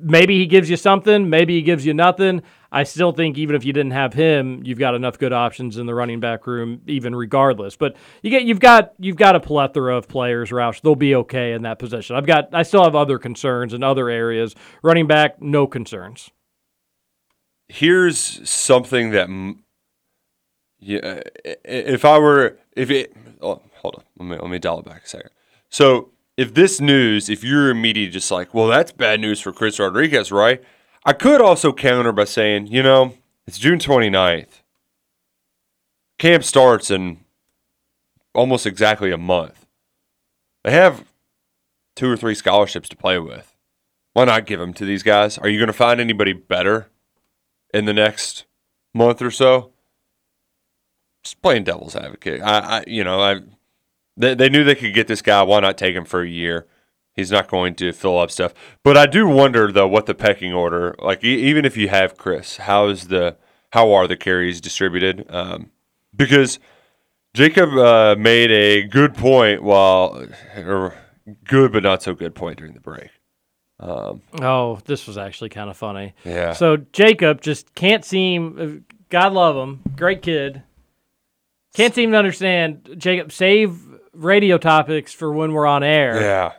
maybe he gives you something, maybe he gives you nothing. I still think even if you didn't have him, you've got enough good options in the running back room, even regardless. But you get you've got you've got a plethora of players, Roush. They'll be okay in that position. I've got I still have other concerns in other areas. Running back, no concerns. here's something that yeah if i were if it oh, hold on let me let me dial it back a second so if this news if you're immediately just like well that's bad news for chris rodriguez right? I could also counter by saying you know it's june 29th camp starts in almost exactly a month. They have two or three scholarships to play with. Why not give them to these guys? Are you going to find anybody better in the next month or so. Just playing devil's advocate. I, I you know, I they, they knew they could get this guy. Why not take him for a year? He's not going to fill up stuff. But I do wonder though what the pecking order. Like e- even if you have Chris, how is the how are the carries distributed? Um, because Jacob uh, made a good point while or good but not so good point during the break. Um, Oh, this was actually kind of funny. Yeah. So Jacob just can't seem. God love him, great kid. Can't seem to understand. Jacob, save radio topics for when we're on air. Yeah.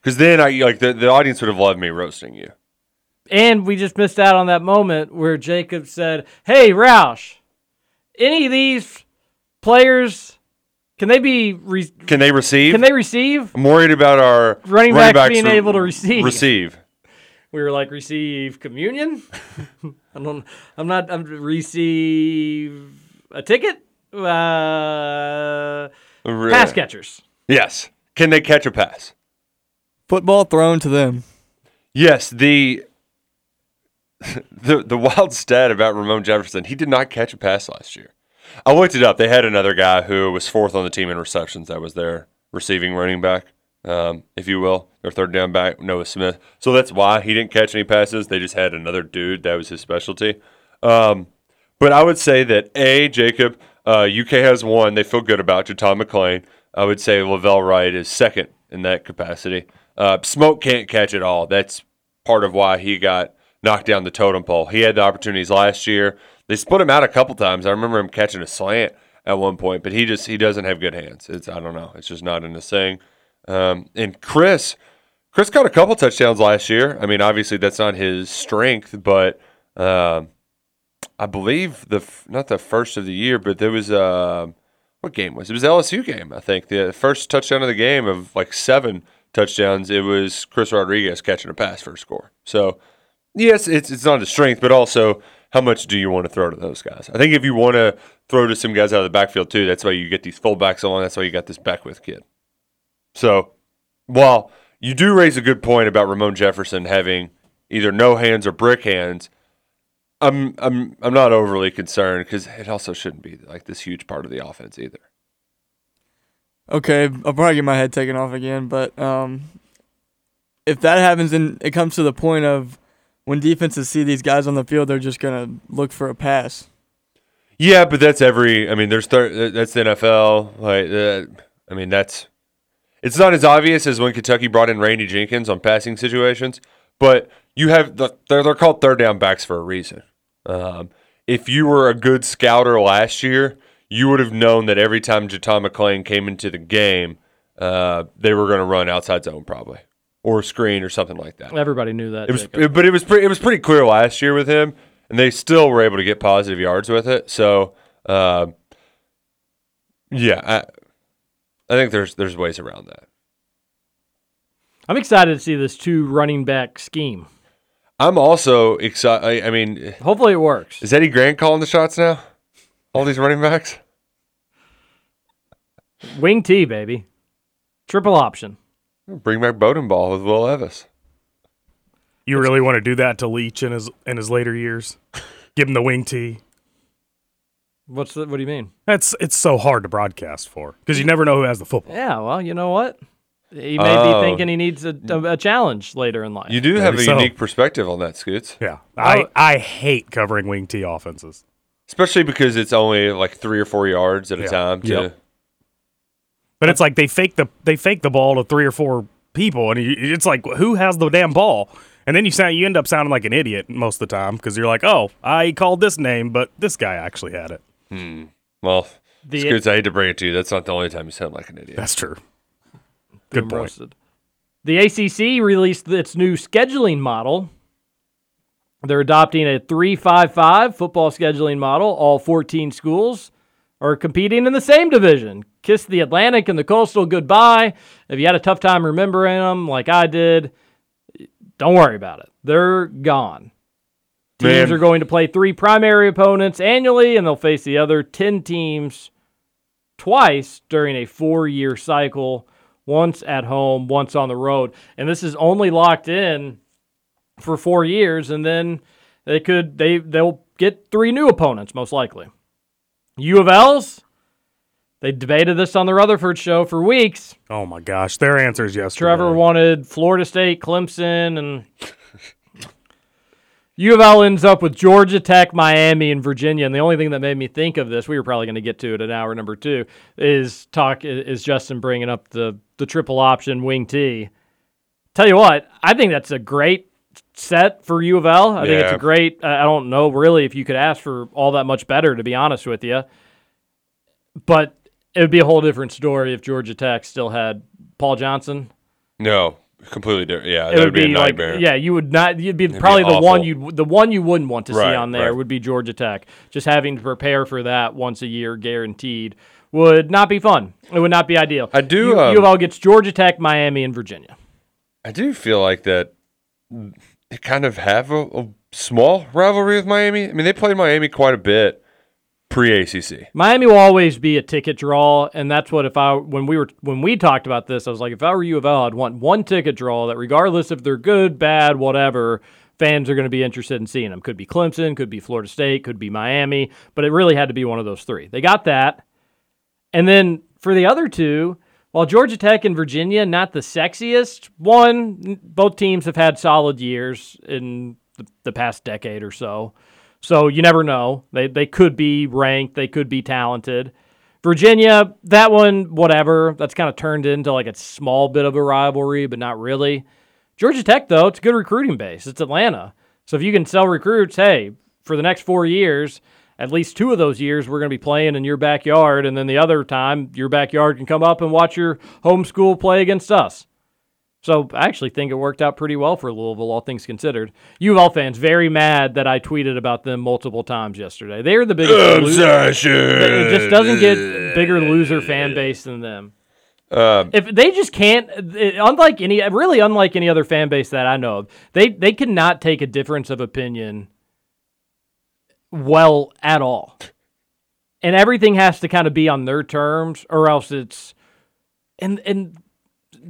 Because then I like the, the audience would have loved me roasting you. And we just missed out on that moment where Jacob said, "Hey, Roush, any of these players can they be re- Can they receive? can they receive?" I'm worried about our Running backs backs being re- able to receive. Receive. we were like receive communion. I don't. I'm not. I'm receive a ticket. Uh, Re- pass catchers. Yes. Can they catch a pass? Football thrown to them. Yes, the the the wild stat about Ramon Jefferson, he did not catch a pass last year. I looked it up. They had another guy who was fourth on the team in receptions. That was their receiving running back, um, if you will, their third down back, Noah Smith. So that's why he didn't catch any passes. They just had another dude that was his specialty. Um, but I would say that a Jacob uh, UK has one. They feel good about Tom McClain. I would say La'Vell Wright is second in that capacity. Uh, Smoke can't catch it all. That's part of why he got knocked down the totem pole. He had the opportunities last year. They split him out a couple times. I remember him catching a slant at one point, but he just he doesn't have good hands. It's I don't know. It's just not in his thing. Um, and Chris, Chris got a couple touchdowns last year. I mean, obviously that's not his strength, but um, I believe the not the first of the year, but there was a what game was it? It was LSU game, I think. The first touchdown of the game of like seven touchdowns, it was Chris Rodriguez catching a pass for a score. So yes, it's it's not his strength, but also how much do you want to throw to those guys? I think if you want to throw to some guys out of the backfield too, that's why you get these fullbacks along. That's why you got this Beckwith kid. So while you do raise a good point about Ramon Jefferson having either no hands or brick hands, I'm I'm I'm not overly concerned because it also shouldn't be like this huge part of the offense either. Okay, I'll probably get my head taken off again, but um, if that happens and it comes to the point of when defenses see these guys on the field, they're just gonna look for a pass. Yeah, but that's every. I mean, there's thir- that's the NFL. Like, uh, I mean, that's it's not as obvious as when Kentucky brought in Randy Jenkins on passing situations, but you have the they're they're called third down backs for a reason. Um, if you were a good scouter last year, you would have known that every time JuTahn McClain came into the game, uh, they were going to run outside zone probably or screen or something like that. Everybody knew that. It was, Jacob. but it was pretty. It was pretty clear last year with him, and they still were able to get positive yards with it. So, uh, yeah, I, I think there's there's ways around that. I'm excited to see this two running back scheme. I'm also excited. I, I mean, Hopefully it works. is Eddie Gran calling the shots now? All these running backs. Wing T, baby. Triple option. Bring back Bowden ball with Will Levis. You really want to do that to Leach in his in his later years? Give him the wing tee. What's the, what do you mean? That's it's so hard to broadcast for because you never know who has the football. Yeah, well, you know what? He may Oh. be thinking he needs a, a, a challenge later in life. You do have a so. unique perspective on that, Scoots. Yeah, I I hate covering wing tee offenses. Especially because it's only like three or four yards at a time. To, Yep. But it's like they fake the they fake the ball to three or four people, and it's like who has the damn ball? And then you sound you end up sounding like an idiot most of the time because you're like, oh, I called this name, but this guy actually had it. Hmm. Well, The- Scoots, I hate to bring it to you. That's not the only time you sound like an idiot. That's true. Good point. roasted. The ACC released its new scheduling model. They're adopting a 355 football scheduling model. All 14 schools are competing in the same division. Kiss the Atlantic and the Coastal goodbye. If you had a tough time remembering them like I did, don't worry about it. They're gone. Teams Man. are going to play three primary opponents annually, and they'll face the other 10 teams twice during a four year cycle, once at home, once on the road. And this is only locked in for four years, and then they could they they'll get three new opponents, most likely. U of L's, they debated this on the Rutherford show for weeks. Oh my gosh, their answers yesterday. Trevor wanted Florida State, Clemson, and U of L ends up with Georgia Tech, Miami, and Virginia. And the only thing that made me think of this, we were probably going to get to it at hour number two, is talk is Justin bringing up the the triple option wing T. Tell you what, I think that's a great set for U of L. I think it's a great. I don't know really if you could ask for all that much better, to be honest with you. But it would be a whole different story if Georgia Tech still had Paul Johnson. No, completely different. Yeah, It would be, a like, nightmare. yeah, you would not. You'd be It'd be probably the one you the one you wouldn't want to see on there right. would be Georgia Tech. Just having to prepare for that once a year, guaranteed, would not be fun. It would not be ideal. I do, U, um, U of L gets Georgia Tech, Miami, and Virginia. I do feel like that they kind of have a, a small rivalry with Miami. I mean, they played Miami quite a bit pre ACC. Miami will always be a ticket draw, and that's what if I when we were when we talked about this, I was like, if I were U of L, I'd want one ticket draw that regardless if they're good, bad, whatever, fans are going to be interested in seeing them. Could be Clemson, could be Florida State, could be Miami, but it really had to be one of those three. They got that, and then for the other two. While Georgia Tech and Virginia, not the sexiest one, both teams have had solid years in the, the past decade or so. So you never know. They they could be ranked, they could be talented. Virginia, that one, whatever. That's kind of turned into like a small bit of a rivalry, but not really. Georgia Tech, though, it's a good recruiting base. It's Atlanta. So if you can sell recruits, hey, for the next four years, at least two of those years, we're going to be playing in your backyard. And then the other time, your backyard can come up and watch your home school play against us. So I actually think it worked out pretty well for Louisville, all things considered. U of L fans very mad that I tweeted about them multiple times yesterday. They're the biggest. Obsession. It just doesn't get bigger loser fan base than them. Um, If they just can't, unlike any, really unlike any other fan base that I know of, they they cannot take a difference of opinion well at all, and everything has to kind of be on their terms, or else it's. And and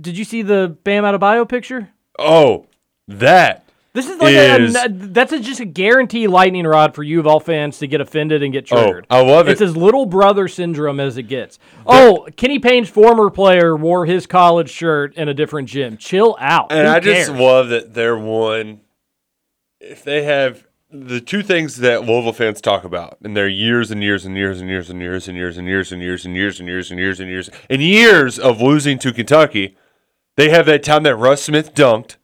did you see the Bam Adebayo picture? oh, that. This is like is- a, that's a, just a guarantee lightning rod for U of L fans to get offended and get triggered. Oh, triggered. I love it. It's as little brother syndrome as it gets. Oh, Kenny Payne's former player wore his college shirt in a different gym. Chill out. And Who I just love that they're one. If they have the two things that Louisville fans talk about, and they're years and years and years and years and years and years and years and years and years and years and years and years and years of losing to Kentucky, they have that time that Russ Smith dunked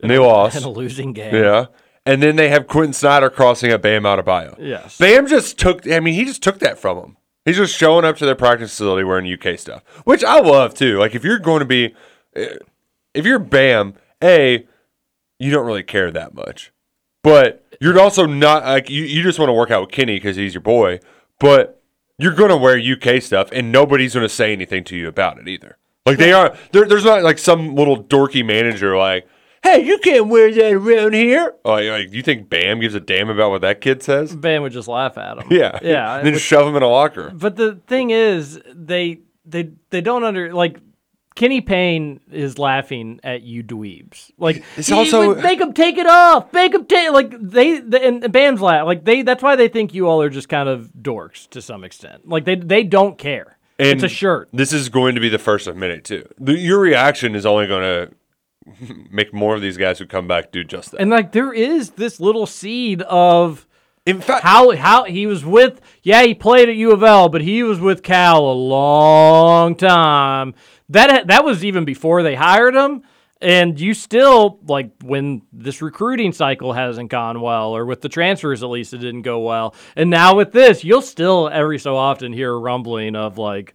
and they lost. in a losing game. Yeah. And then they have Quentin Snider crossing at Bam Adebayo. Yes. Bam just took, I mean, he just took that from him. He's just showing up to their practice facility wearing UK stuff, which I love too. Like, if you're going to be, eh, if you're Bam, A, you don't really care that much. But you're also not, like, you, you just want to work out with Kenny because he's your boy. But you're going to wear UK stuff and nobody's going to say anything to you about it either. Like, they are, there's not like some little dorky manager like, hey, you can't wear that around here. Oh, like, you think Bam gives a damn about what that kid says? Bam would just laugh at him. Yeah. Yeah. And then which- shove him in a locker. But the thing is, they they they don't under like Kenny Payne is laughing at you dweebs. Like It's he also- would make them take it off, make them take like they, they and, the band's laugh like they. That's why they think you all are just kind of dorks to some extent. Like they they don't care. And it's a shirt. This is going to be the first of many too. The, your reaction is only going to make more of these guys who come back do just that. And like there is this little seed of in fact how how he was with yeah he played at U of L but he was with Cal a long time. That that was even before they hired him. And you still like when this recruiting cycle hasn't gone well, or with the transfers at least it didn't go well. And now with this, you'll still every so often hear a rumbling of like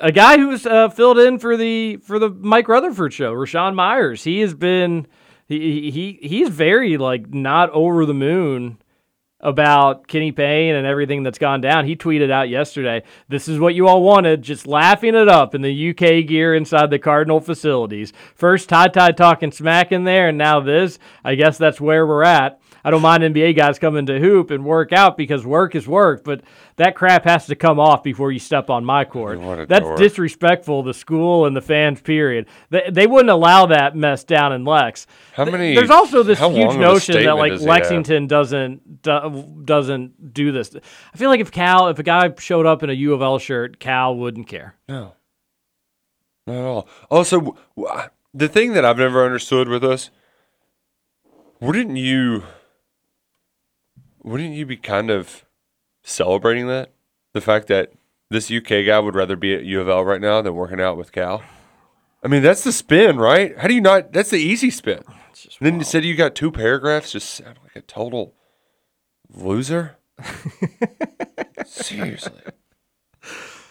a guy who's uh, filled in for the for the Mike Rutherford show, Rashawn Myers. He has been he he he's very like not over the moon about Kenny Payne and everything that's gone down. He tweeted out yesterday, "This is what you all wanted, just laughing it up in the UK gear inside the Cardinal facilities. First Ty Ty talking smack in there, and now this. I guess that's where we're at." I don't mind NBA guys coming to hoop and work out because work is work, but that crap has to come off before you step on my court. That's dork. disrespectful to school and the fans. Period. They, they wouldn't allow that mess down in Lex. How many- There's also this huge long of a notion that like does he have? Lexington doesn't do, doesn't do this. I feel like if Cal, if a guy showed up in a U of L shirt, Cal wouldn't care. No. Not at all. Also, the thing that I've never understood with us, wouldn't you, wouldn't you be kind of celebrating that? The fact that this UK guy would rather be at U of L right now than working out with Cal? I mean, that's the spin, right? How do you not? That's the easy spin. Then you said you got two paragraphs, just sound like a total loser. Seriously.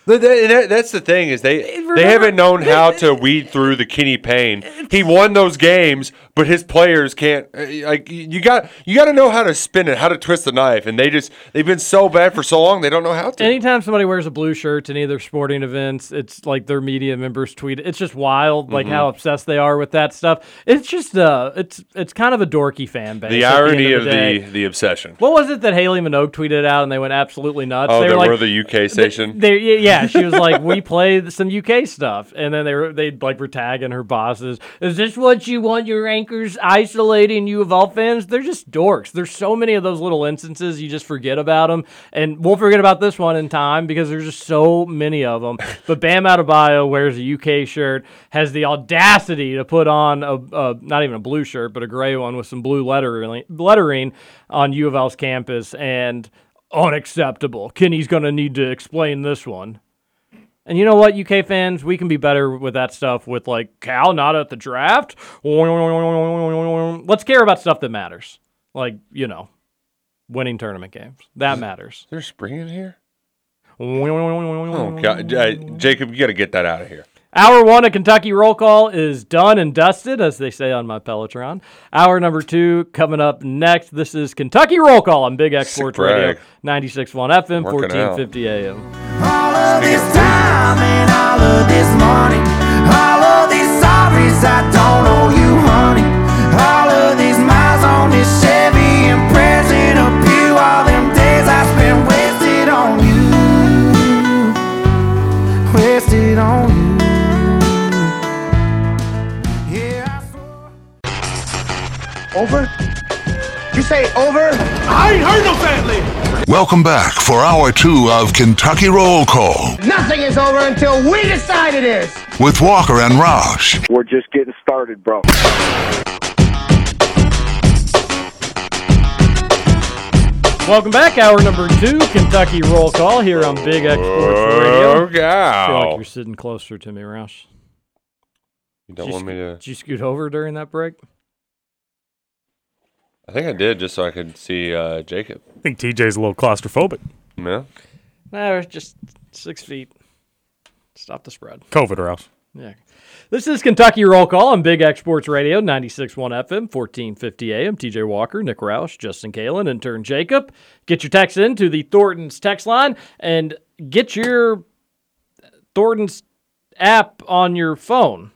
That- that- that's the thing is they they haven't known how to weed through the Kenny Payne. He won those games, but his players can't. uh, Like you got you got to know how to spin it, how to twist the knife, and they just they've been so bad for so long they don't know how to. Anytime somebody wears a blue shirt in any of their sporting events, it's like their media members tweet. It's just wild, like Mhm. how obsessed they are with that stuff. It's just uh, it's it's kind of a dorky fan base. the irony end of the, the the obsession. What was it that Haley Minogue tweeted out and they went absolutely nuts? Oh, they were like, we're the UK station. They, yeah, yeah, she was like, we play some UK stuff, and then they were they like were tagging her bosses. Is this what you want your anchors isolating U of L fans? They're just dorks. There's so many of those little instances you just forget about them, and we'll forget about this one in time because there's just so many of them. But Bam Adebayo wears a UK shirt, has the audacity to put on a, a not even a blue shirt, but a gray one with some blue lettering lettering on U of L's campus, and unacceptable. Kenny's going to need to explain this one. And you know what, UK fans, we can be better with that stuff with like Cal not at the draft. Let's care about stuff that matters. Like, you know, winning tournament games. That matters. There's spring in here? Oh, God, uh, Jacob, you got to get that out of here. Hour one of Kentucky Roll Call is done and dusted, as they say on my Pelotron. Hour number two coming up next. This is Kentucky Roll Call on Big X Sports Radio, brag. 96.1 FM, Working out. 1450 AM. Of this time and all of this money. All of these sorries I don't owe you, honey. All of these miles on this Chevy and present of you. All them days I spent wasted on you. Wasted on you. Over? You say over? I ain't heard no family. Welcome back for hour two of Kentucky Roll Call Nothing is over until we decide it is. with Walker and Roush. We're just getting started, bro. Welcome back, hour number two, Kentucky Roll Call here on Big X Sports oh, Radio. Oh, cow. I feel like you're sitting closer to me, Roush. You don't Did want me to? Did you scoot over during that break? I think I did just so I could see uh, Jacob. I think TJ's a little claustrophobic. Yeah. No, just six feet. Stop the spread. COVID Roush. Yeah. This is Kentucky Roll Call on Big X Sports Radio, 96.1 FM, 1450 AM. TJ Walker, Nick Roush, Justin Kalen, intern Jacob. Get your text in to the Thornton's text line and get your Thornton's app on your phone.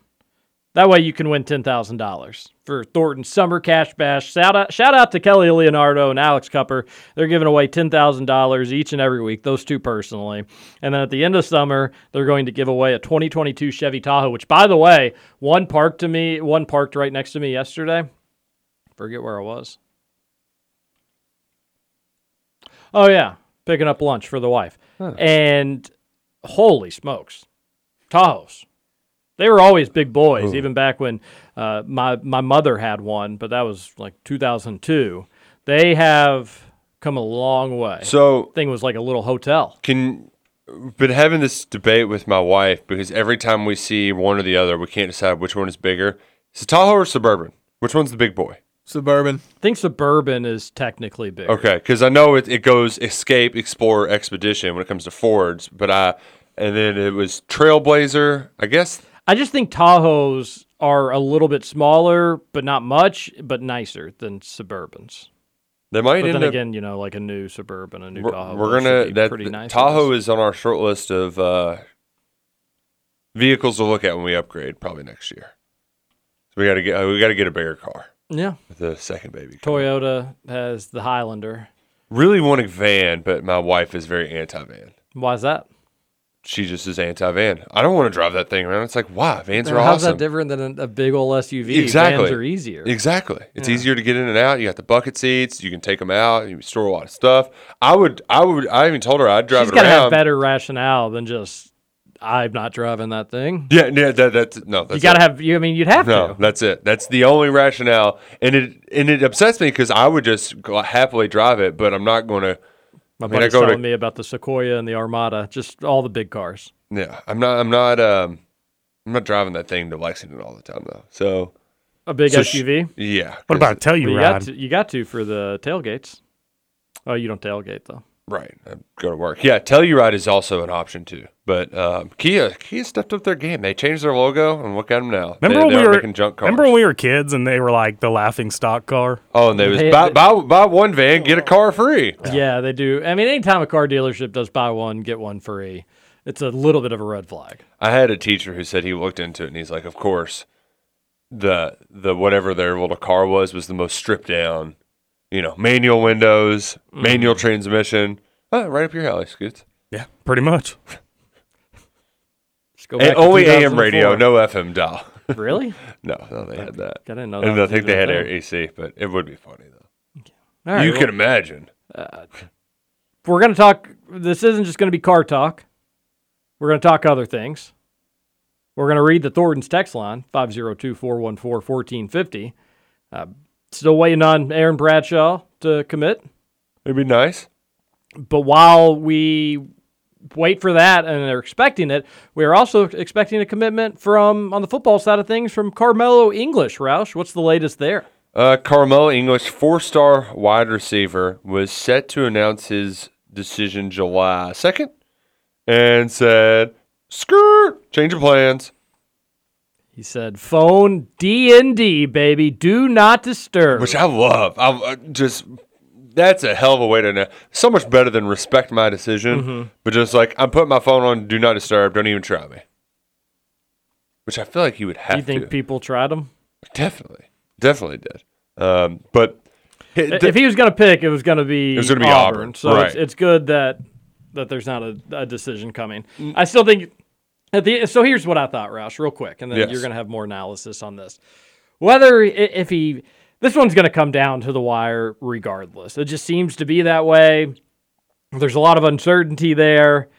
That way you can win $10,000 for Thornton Summer Cash Bash. Shout out, shout out to Kelly Leonardo and Alex Cupper. They're giving away $10,000 each and every week, those two personally. And then at the end of summer, they're going to give away a 2022 Chevy Tahoe, which, by the way, one parked to me, one parked right next to me yesterday. Forget where I was. Oh, yeah, picking up lunch for the wife. And holy smokes, Tahoes. They were always big boys, Ooh. even back when uh, my my mother had one, but that was like 2002. They have come a long way. So thing was like a little hotel. Can been having this debate with my wife because every time we see one or the other, we can't decide which one is bigger. Is it Tahoe or Suburban? Which one's the big boy? Suburban. I think Suburban is technically big. Okay, because I know it, it goes Escape, Explorer, Expedition when it comes to Fords, but I and then it was Trailblazer. I guess I just think Tahoes are a little bit smaller, but not much, but nicer than Suburbans. they might But end then up. again, you know, like a new Suburban, a new we're, Tahoe. we're gonna that pretty the- nice. Tahoe is on our short list of uh, vehicles to look at when we upgrade, probably next year. So we got to get we got to get a bigger car. Yeah. the second baby. Toyota has the Highlander. Really want a van, but my wife is very anti-van. Why is that? She just is anti-van. I don't want to drive that thing around. It's like, why? Vans are How's awesome. How's that different than a, a big old SUV? Exactly. Vans are easier. Exactly. It's Yeah. easier to get in and out. You got the bucket seats. You can take them out. You store a lot of stuff. I would. I would. I even told her I'd drive She's it got to around. have better rationale than just I'm not driving that thing. Yeah, yeah, that, that's no. That's you got to it. have. You, I mean, you'd have no, to. that's it. That's the only rationale, and it and it upsets me because I would just happily drive it, but I'm not going to. My I mean, buddy's go telling to. me about the Sequoia and the Armada, just all the big cars. Yeah, I'm not. I'm not. Um, I'm not driving that thing to Lexington all the time though. So A big so sh- SUV. yeah. What about a But you Telluride? got to, you got to for the tailgates. Oh, you don't tailgate though. Right. uh, Go to work. Yeah, Telluride is also an option too. But um, Kia, Kia stepped up their game. They changed their logo, and look at them now. Remember they, when they we were making junk cars. remember when we were kids and they were like the laughing stock car? Oh, and they was They- buy, buy, buy one van, get a car free. Yeah, they do. I mean, anytime a car dealership does buy one get one free, it's a little bit of a red flag. I had a teacher who said he looked into it, and he's like, "Of course, the the whatever their little car was was the most stripped down. You know, manual windows, Mm. manual transmission. Oh, right up your alley, Scoots. Yeah, pretty much. Just go back only AM radio, no FM dial. Really? no, no, they had that. I didn't know And I think they had a air thing. AC, but it would be funny though. All right, you well- can imagine. Uh, we're going to talk. This isn't just going to be car talk. We're going to talk other things. We're going to read the Thornton's text line 502 414 1450. Uh, Still waiting on Aaron Bradshaw to commit. It'd be nice. But while we wait for that and are expecting it, we are also expecting a commitment from, on the football side of things, from Carmelo English. Roush, what's the latest there? Uh, Carmelo English, four-star wide receiver, was set to announce his decision July second, and said, "Skirt, change of plans." He said, "Phone D and D, baby. Do not disturb." Which I love. I I just that's a hell of a way to know. So much better than respect my decision, Mhm. but just like I'm putting my phone on do not disturb. Don't even try me. Which I feel like he would have Do you think to. people tried him? Definitely, definitely did. Um, but if he was going to pick, it was going to be It was gonna be Auburn. So it's, right. it's good that that there's not a, a decision coming. I still think. The, so here's what I thought, Roush, real quick, and then Yes. you're going to have more analysis on this. Whether if he, this one's going to come down to the wire regardless. It just seems to be that way. There's a lot of uncertainty there.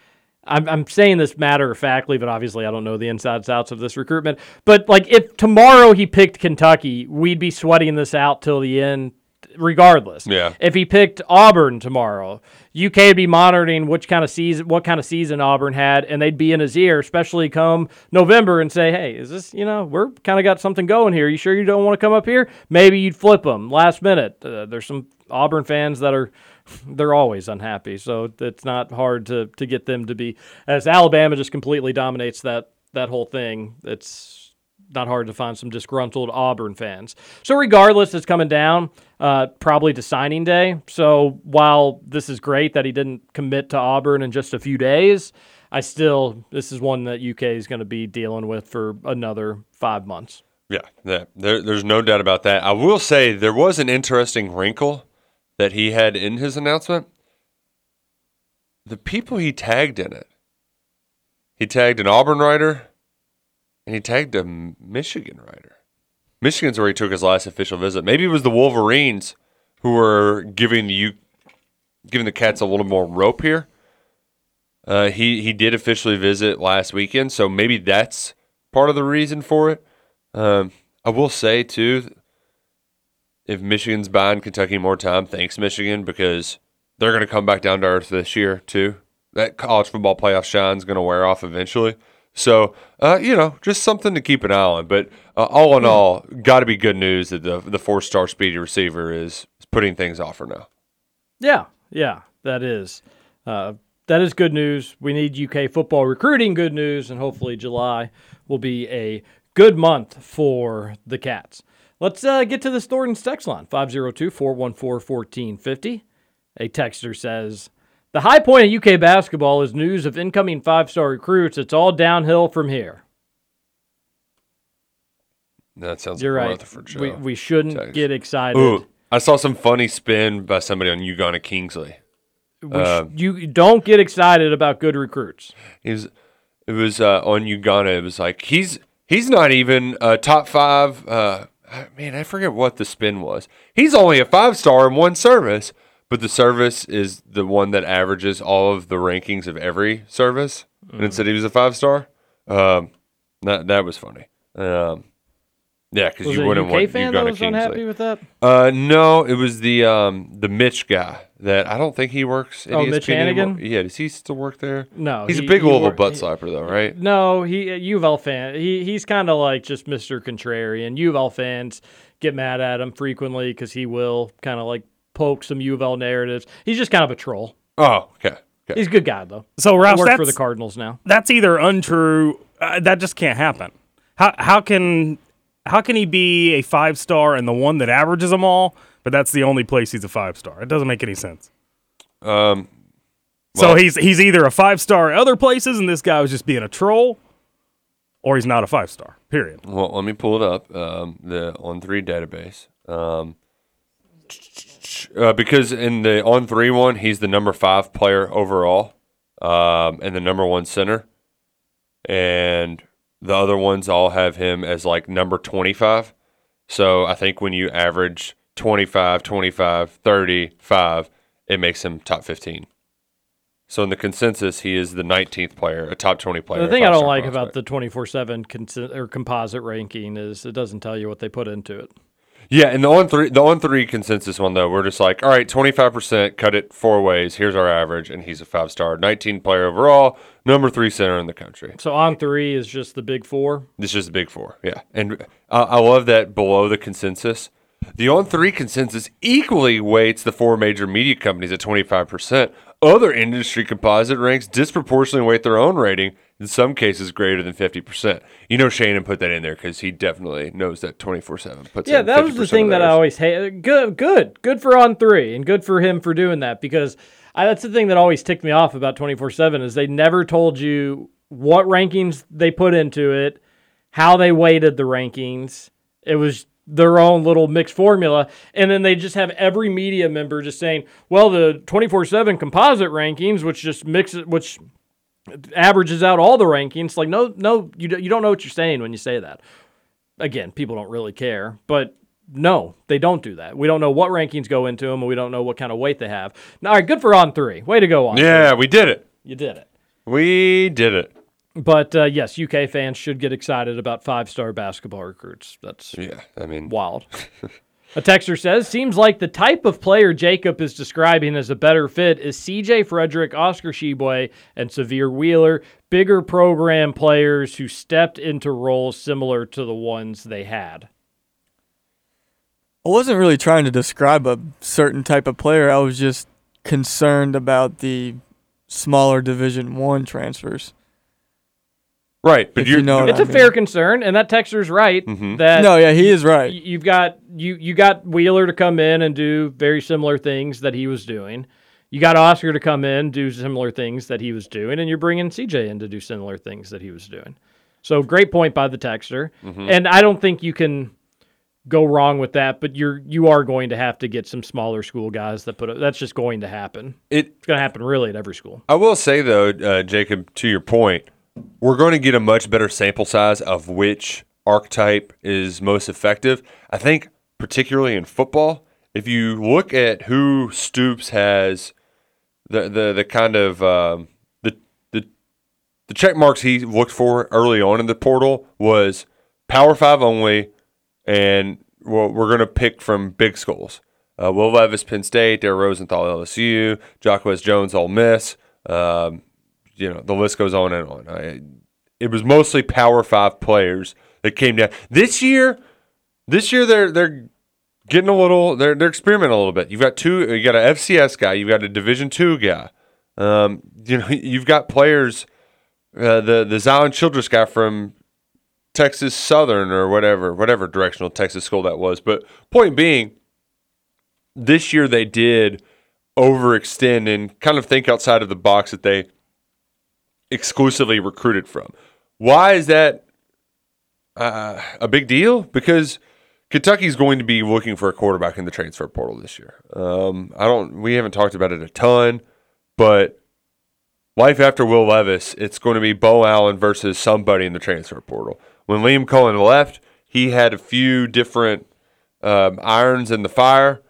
I'm, I'm saying this matter of factly, but obviously I don't know the insides outs of this recruitment. But like, if tomorrow he picked Kentucky, we'd be sweating this out till the end, regardless. Yeah. If he picked Auburn tomorrow, UK would be monitoring which kind of season, what kind of season Auburn had, and they'd be in his ear, especially come November, and say, "Hey, is this you know we're kind of got something going here? You sure you don't want to come up here? Maybe you'd flip them last minute." Uh, there's some Auburn fans that are they're always unhappy, so it's not hard to to get them to be as Alabama just completely dominates that that whole thing. It's not hard to find some disgruntled Auburn fans. So regardless, it's coming down uh, probably to signing day. So while this is great that he didn't commit to Auburn in just a few days, I still this is one that UK is going to be dealing with for another five months. Yeah, yeah there, there's no doubt about that. I will say there was an interesting wrinkle that he had in his announcement. The people he tagged in it, he tagged an Auburn writer, and he tagged a Michigan writer. Michigan's where he took his last official visit. Maybe it was the Wolverines who were giving the giving the Cats a little more rope here. Uh, he he did officially visit last weekend, so maybe that's part of the reason for it. Um, I will say too, if Michigan's buying Kentucky more time, thanks Michigan because they're going to come back down to earth this year too. That college football playoff shine's going to wear off eventually. So uh, you know, just something to keep an eye on. But uh, all in all, got to be good news that the the four star speedy receiver is, is putting things off for now. Yeah, yeah, that is. Uh, that is good news. We need UK football recruiting good news, and hopefully July will be a good month for the Cats. Let's uh, get to this Thornton's text line 502 414 1450. A texter says, The high point of UK basketball is news of incoming five star recruits. It's all downhill from here. That sounds You're like right. Rutherford show. We, we shouldn't Text. get excited. Ooh, I saw some funny spin by somebody on Ugonna Kingsley. We sh- Uh, you don't get excited about good recruits. It was it was uh, on Ugonna. It was like he's he's not even a top five. Uh, man, I forget what the spin was. He's only a five star in one service, but the service is the one that averages all of the rankings of every service. And it said he was a five star. Um, that that was funny. Um, yeah, because you wouldn't UK want fan that Ugonna was Kingsley. unhappy with that? Uh, no, it was the um the Mitch guy that I don't think he works. At Oh, Mitch ESPN anymore. Hannigan? Yeah, does he still work there? No, he's he- a big he wor- butt slapper though, right? No, he a U of L fan. He he's kind of like just Mr. Contrarian. U of L fans get mad at him frequently because he will kind of like poke some U of L narratives. He's just kind of a troll. Oh, okay. okay. He's a good guy though. So He Ralph, works for the Cardinals now. That's either untrue. Uh, that just can't happen. How how can how can he be a five star and the one that averages them all, but that's the only place he's a five star? It doesn't make any sense. Um, so well- he's he's either a five star at other places, and this guy was just being a troll, or he's not a five star. Period. Well, let me pull it up. Um, the on three database. Um, uh, because in the on three one, he's the number five player overall, um, and the number one center, and the other ones all have him as like number twenty five. So I think when you average 25, 25, 35, it makes him top 15. So in the consensus, he is the 19th player, a top 20 player. The thing I don't like prospect. about the twenty four seven or composite ranking is it doesn't tell you what they put into it. Yeah, and the on three the on three consensus one though, we're just like, all right, twenty five percent, cut it four ways. Here's our average, and he's a five star, nineteen player overall, number three center in the country. So on three is just the big four. It's just the big four, yeah. And I, I love that below the consensus, the on three consensus equally weights the four major media companies at twenty five percent. Other industry composite ranks disproportionately weight their own rating, in some cases greater than fifty percent. You know, Shannon put that in there because he definitely knows that twenty four seven puts. Yeah, that was the thing that I always hate. Good, good, good for on three, and good for him for doing that because I, that's the thing that always ticked me off about twenty four seven is they never told you what rankings they put into it, how they weighted the rankings. It was their own little mixed formula, and then they just have every media member just saying, "Well, the twenty four seven composite rankings, which just mixes, which averages out all the rankings." Like, no, no, you don't- you don't know what you're saying when you say that again, people don't really care, but no, they don't do that. We don't know what rankings go into them, and we don't know what kind of weight they have. All right, good for on three. Way to go on. Yeah, three. we did it. you did it. We did it. But uh, yes, UK fans should get excited about five-star basketball recruits. That's yeah, I mean wild. A texter says, seems like the type of player Jacob is describing as a better fit is CJ Frederick, Oscar Tshiebwe, and Sahvir Wheeler, bigger program players who stepped into roles similar to the ones they had. I wasn't really trying to describe a certain type of player. I was just concerned about the smaller Division One transfers. Right, but you're, you know what it's I a fair concern, and that texter's right. Mhm. That No, yeah, he is right. y- You've got you you got Wheeler to come in and do very similar things that he was doing. You got Oscar to come in do similar things that he was doing, and you're bringing CJ in to do similar things that he was doing. So great point by the texter, Mhm. and I don't think you can go wrong with that. But you're you are going to have to get some smaller school guys that put it. That's just going to happen. It, it's going to happen really at every school. I will say though, uh, Jacob, to your point, we're going to get a much better sample size of which archetype is most effective. I think, particularly in football, if you look at who Stoops has, the the the kind of um, the the the check marks he looked for early on in the portal was Power Five only, and well, we're going to pick from big schools. Uh, Will Levis, Penn State, Darrell Rosenthal, LSU, Jacquez Jones, Ole Miss. Um, you know, the list goes on and on. I, it was mostly Power Five players that came down this year. This year, they're they're getting a little. They're they're experimenting a little bit. You've got two. You got an FCS guy. You've got a Division two guy. Um, you know, you've got players. Uh, the the Zion Childress guy from Texas Southern or whatever, whatever directional Texas school that was. But point being, this year they did overextend and kind of think outside of the box that they exclusively recruited from. Why is that uh, a big deal? Because Kentucky's going to be looking for a quarterback in the transfer portal this year. Um, I don't. We haven't talked about it a ton, but life after Will Levis, it's going to be Beau Allen versus somebody in the transfer portal. When Liam Coen left, he had a few different um, irons in the fire,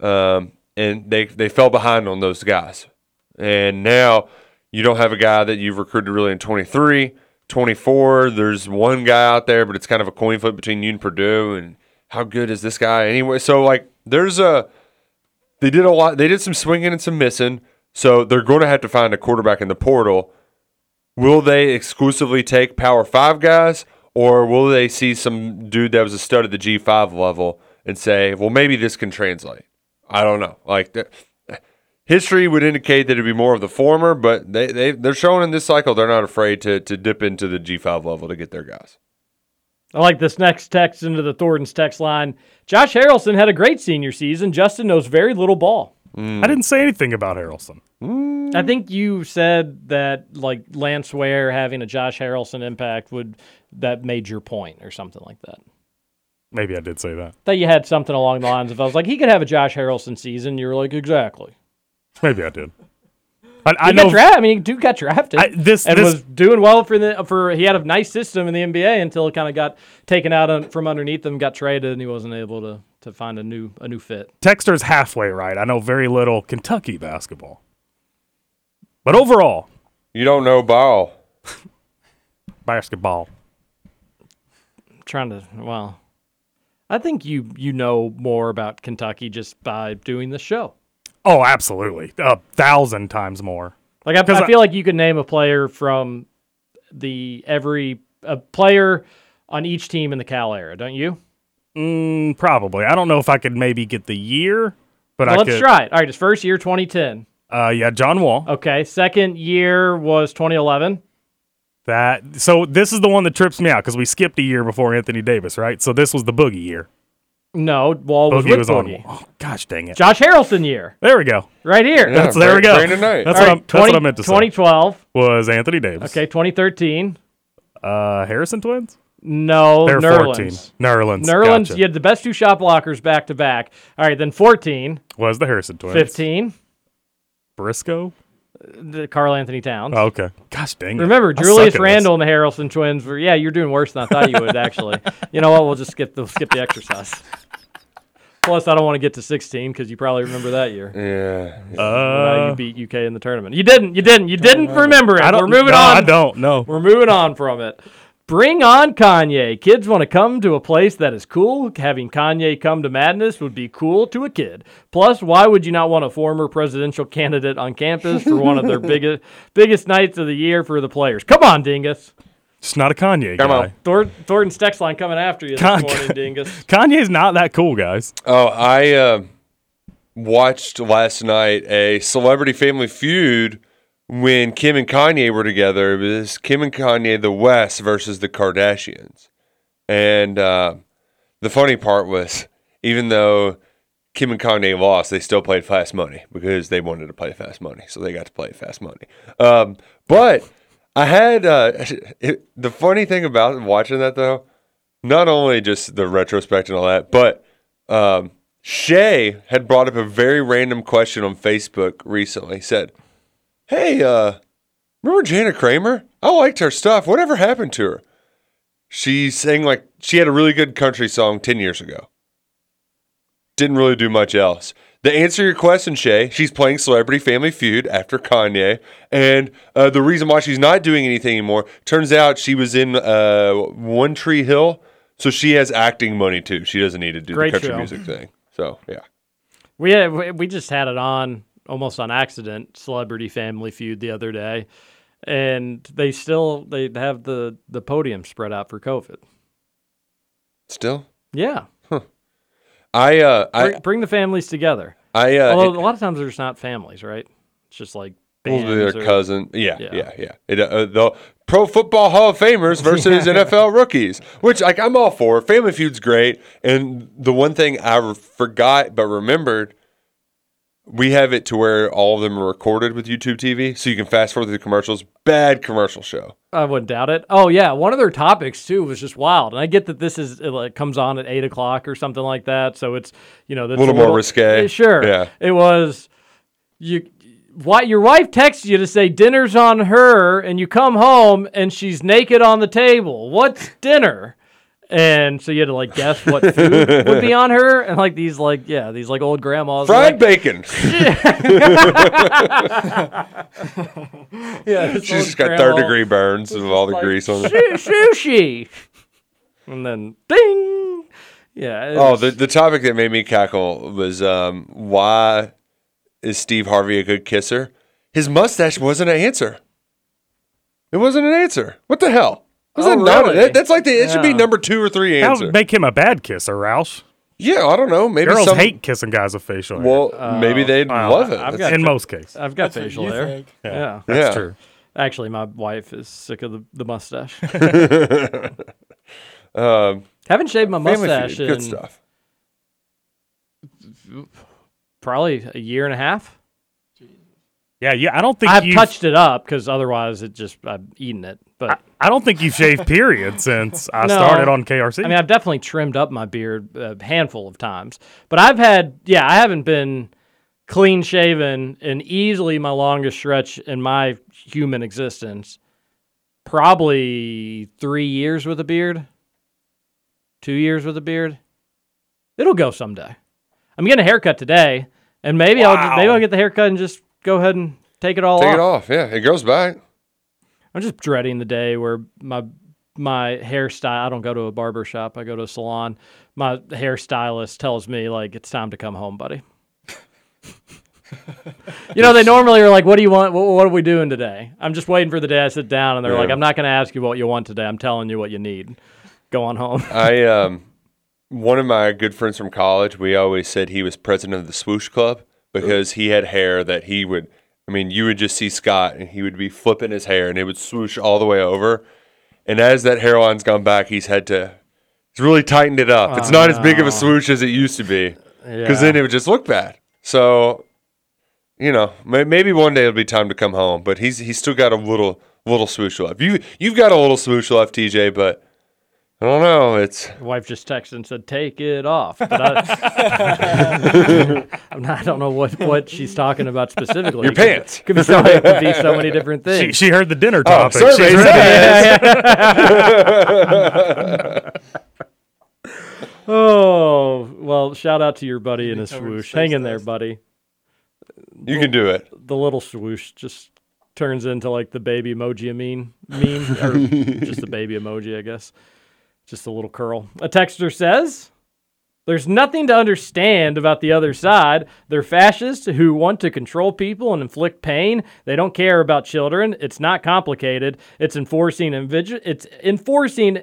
um, and they they fell behind on those guys. And now you don't have a guy that you've recruited really in 23, 24. There's one guy out there, but it's kind of a coin flip between you and Purdue. And how good is this guy anyway? So like, there's a they did a lot. They did some swinging and some missing. So they're going to have to find a quarterback in the portal. Will they exclusively take Power Five guys, or will they see some dude that was a stud at the G five level and say, "Well, maybe this can translate"? I don't know. Like, history would indicate that it'd be more of the former, but they, they they're showing in this cycle they're not afraid to to dip into the G five level to get their guys. I like this next text into the Thornton's text line. Josh Harrelson had a great senior season. Justin knows very little ball. I didn't say anything about Harrelson. I think you said that like Lance Ware having a Josh Harrelson impact would that made your point or something like that. Maybe I did say that. That you had something along the lines of I was like he could have a Josh Harrelson season. You were like exactly. Maybe I did. I, I He know. got drafted. I mean, dude got drafted. I- this- and this- was doing well for the for. He had a nice system in the NBA until it kind of got taken out on, from underneath him, got traded, and he wasn't able to to find a new a new fit. Texter's halfway right. I know very little Kentucky basketball. But overall, You don't know ball. basketball. I'm trying to well, I think you you know more about Kentucky just by doing the show. Oh, absolutely. A thousand times more. Like I, I feel like you could name a player from the every a player on each team in the Cal era, don't you? Mm, probably. I don't know if I could maybe get the year, but Well, I let's could. try it. All right, his first year, 2010. Uh, yeah, John Wall. Okay, second year was 2011. That so this is the one that trips me out because we skipped a year before Anthony Davis, right? So this was the boogie year. No, Wall was Boogie with was on. Boogie. Oh, gosh dang it! Josh Harrelson year, There we go. right here. Yeah, That's there we go. Brandon Knight. That's what right, I'm. That's what I meant to say. 2012. Was Anthony Davis? Okay, 2013. Uh, Harrison twins. No, They're Nerlens. 14. Nerlens. Nerlens, gotcha. you had the best two shot blockers back to back. All right, then 14, Was the Harrison twins? 15, Briscoe. the Carl Anthony Towns. Oh, okay. Gosh dang it. Remember, I Julius suck at Randle and the Harrelson twins were. Yeah, you're doing worse than I thought you would. Actually, you know what? We'll just skip the skip the exercise. Plus, I don't want to get to 16 because you probably remember that year. Yeah. this. Uh, you beat UK in the tournament. You didn't. You didn't. You didn't remember it. I don't. We're moving no, on. I don't. No. We're moving on from it. Bring on Kanye. Kids want to come to a place that is cool. Having Kanye come to madness would be cool to a kid. Plus, why would you not want a former presidential candidate on campus for one of their biggest biggest nights of the year for the players? Come on, Dingus. Just not a Kanye Come guy. on. Thor- Thornton's text line coming after you this Con- morning, Dingus. Kanye's not that cool, guys. Oh, I uh, watched last night a Celebrity Family Feud when Kim and Kanye were together. It was Kim and Kanye, the West versus the Kardashians. And uh, the funny part was, even though Kim and Kanye lost, they still played Fast Money because they wanted to play Fast Money. So they got to play Fast Money. Um, but I had uh, it, the funny thing about watching that, though, not only just the retrospect and all that, but um, Shay had brought up a very random question on Facebook recently. Said, "Hey, uh, remember Jana Kramer? I liked her stuff. Whatever happened to her?" She sang like she had a really good country song ten years ago. Didn't really do much else. To answer your question, Shay, she's playing Celebrity Family Feud after Kanye, and uh, the reason why she's not doing anything anymore turns out she was in uh, One Tree Hill, so she has acting money too. She doesn't need to do Great the country show. music thing. So yeah, We had, we- we just had it on almost on accident. Celebrity Family Feud the other day, and they still they have the the podium spread out for COVID. still, Yeah, I uh, bring, I bring the families together. I uh, Although it- a lot of times there's not families, right? It's just like Well, bands their or- cousin. Yeah, Yeah. yeah, yeah. It, uh, the Pro Football Hall of Famers versus NFL rookies, which like I'm all for. Family Feud's great, and the one thing I forgot but remembered, we have it to where all of them are recorded with YouTube TV, so you can fast forward through the commercials. Bad commercial show. I wouldn't doubt it. Oh yeah, one of their topics too was just wild, and I get that this is it like comes on at eight o'clock or something like that, so it's you know that's Little more risque. Sure, Yeah. It was you. Why your wife texts you to say dinner's on her, and you come home and she's naked on the table. What's dinner? And so you had to like guess what food would be on her, and like these like yeah these like old grandmas were Fried like, bacon. yeah, this She's old just got grandma- third degree burns of all the like, grease on it. "Su- sushi. And then ding. Yeah. it Oh, was- the, the topic that made me cackle was um, why is Steve Harvey a good kisser? His mustache wasn't an answer. It wasn't an answer. What the hell? Was Oh, that not- really? that- that's like the, it should be Yeah. number two or three That answer. would make him a bad kisser, Roush. Yeah, I don't know. Maybe Girls some, hate kissing guys with facial hair. Well, maybe they'd love it. I've got in most cases. I've got That's what facial you hair. think. Yeah, Yeah, that's Yeah. true. Actually, my wife is sick of the, the mustache. um, Haven't shaved my Family mustache Feud, good in stuff. probably a year and a half. Yeah, yeah. I don't think I've you've- touched it up because otherwise it just I've eaten it. But I don't think you've shaved period since I No. started on KRC. I mean, I've definitely trimmed up my beard a handful of times, but I've had, yeah, I haven't been clean shaven in easily my longest stretch in my human existence. Probably three years with a beard, two years with a beard. It'll go someday. I'm getting a haircut today, and maybe I'll just, maybe I'll get the haircut and just go ahead and take it all Take off. it off. Yeah, it goes back. I'm just dreading the day where my my hairstyle. I don't go to a barber shop. I go to a salon. My hairstylist tells me like it's time to come home, buddy. you know, they normally are like, "What do you want? What, what are we doing today?" I'm just waiting for the day I sit down, and they're like, "I'm not going to ask you what you want today. I'm telling you what you need. Go on home." I um, one of my good friends from college. We always said he was president of the swoosh club because he had hair that he would. I mean, you would just see Scott, and he would be flipping his hair, and it would swoosh all the way over. And as that hairline's gone back, he's had to. He's really tightened it up. it's Oh, not as big of a swoosh as it used to be, because Yeah. then it would just look bad. So, you know, may- maybe one day it'll be time to come home. But he's he's still got a little little swoosh left. You you've got a little swoosh left, TJ, but I don't know. It's wife just texted and said, "Take it off." But I, I'm not, I don't know what, what she's talking about specifically. Your It could- pants. Could be so, it could be so many different things. she heard the dinner Oh, topic. survey She's oh well, shout out to your buddy in his covered his swoosh. face Hang in there, last. buddy. you can do it. The little swoosh just turns into like the baby emoji meme, meme or just the baby emoji, I guess. Just a little curl. A texter says. There's nothing to understand about the other side. They're fascists who want to control people and inflict pain. They don't care about children. It's not complicated. It's enforcing it's enforcing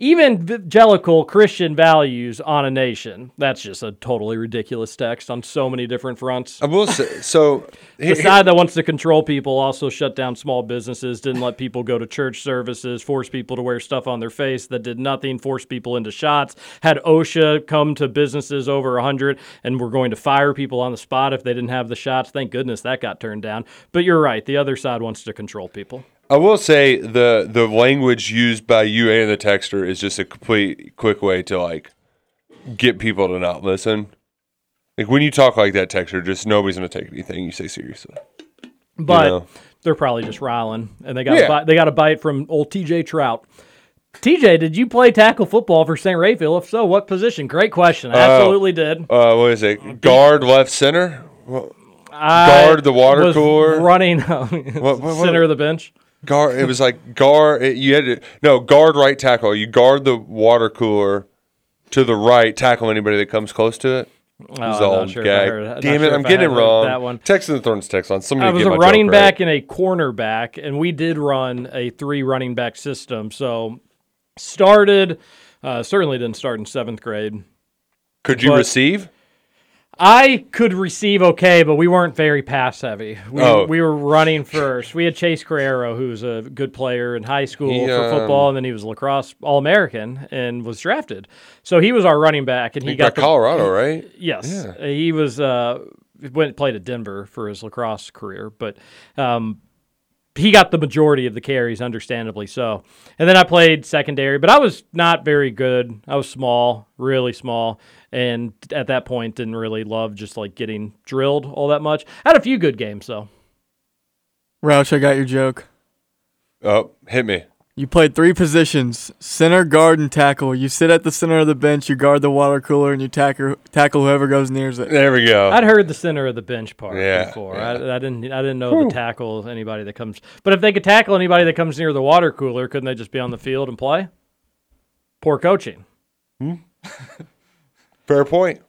evangelical Christian values on a nation. That's just a totally ridiculous text on so many different fronts. I will say so. The side that wants to control people also shut down small businesses, didn't let people go to church services, forced people to wear stuff on their face that did nothing, forced people into shots, had OSHA come to businesses over 100 and were going to fire people on the spot if they didn't have the shots. Thank goodness that got turned down. But you're right, the other side wants to control people. I will say the the language used by you and the texter is just a complete quick way to like get people to not listen. Like when you talk like that, texter, just nobody's gonna take anything you say seriously. But know. they're probably just riling, and they got Yeah. a bite, they got a bite from old TJ Trout. TJ, did you play tackle football for St. Raphael? If so, what position? Great question. I Uh, absolutely did. Uh, what is it? Guard, left, center. Well, I guard the water cooler. running what- what- center of the bench. Guard. It was like guard. It, you had to no guard right tackle. You guard the water cooler to the right. Tackle anybody that comes close to it. Oh, It was I'm the not old sure gag. Damn it! sure I'm getting it wrong. that one. Texting the Thorns text on. Somebody I was a running back right. and a cornerback, and we did run a three running back system. So started, uh, certainly didn't start in seventh grade. Could you but- receive? I could receive okay, but we weren't very pass heavy. We, Oh. we were running first. We had Chase Carraro, who was a good player in high school He, for um, football, and then he was lacrosse All American and was drafted. So he was our running back, and he He got got the- Colorado, right? Yes, Yeah. he was. Uh, went played at Denver for his lacrosse career, but um, he got the majority of the carries, understandably so. And then I played secondary, but I was not very good. I was small, really small, and at that point didn't really love just like getting drilled all that much. Had a few good games though. Roush, I got your joke. Oh, hit me. You played three positions: center, guard, and tackle. You sit at the center of the bench, you guard the water cooler, and you tackle tackle whoever goes nears it. There we go. I'd heard the center of the bench part Yeah, before. yeah. I, I didn't. I didn't know the tackle anybody that comes. But if they could tackle anybody that comes near the water cooler, couldn't they just be on the field and play? Poor coaching. Hmm? Fair point.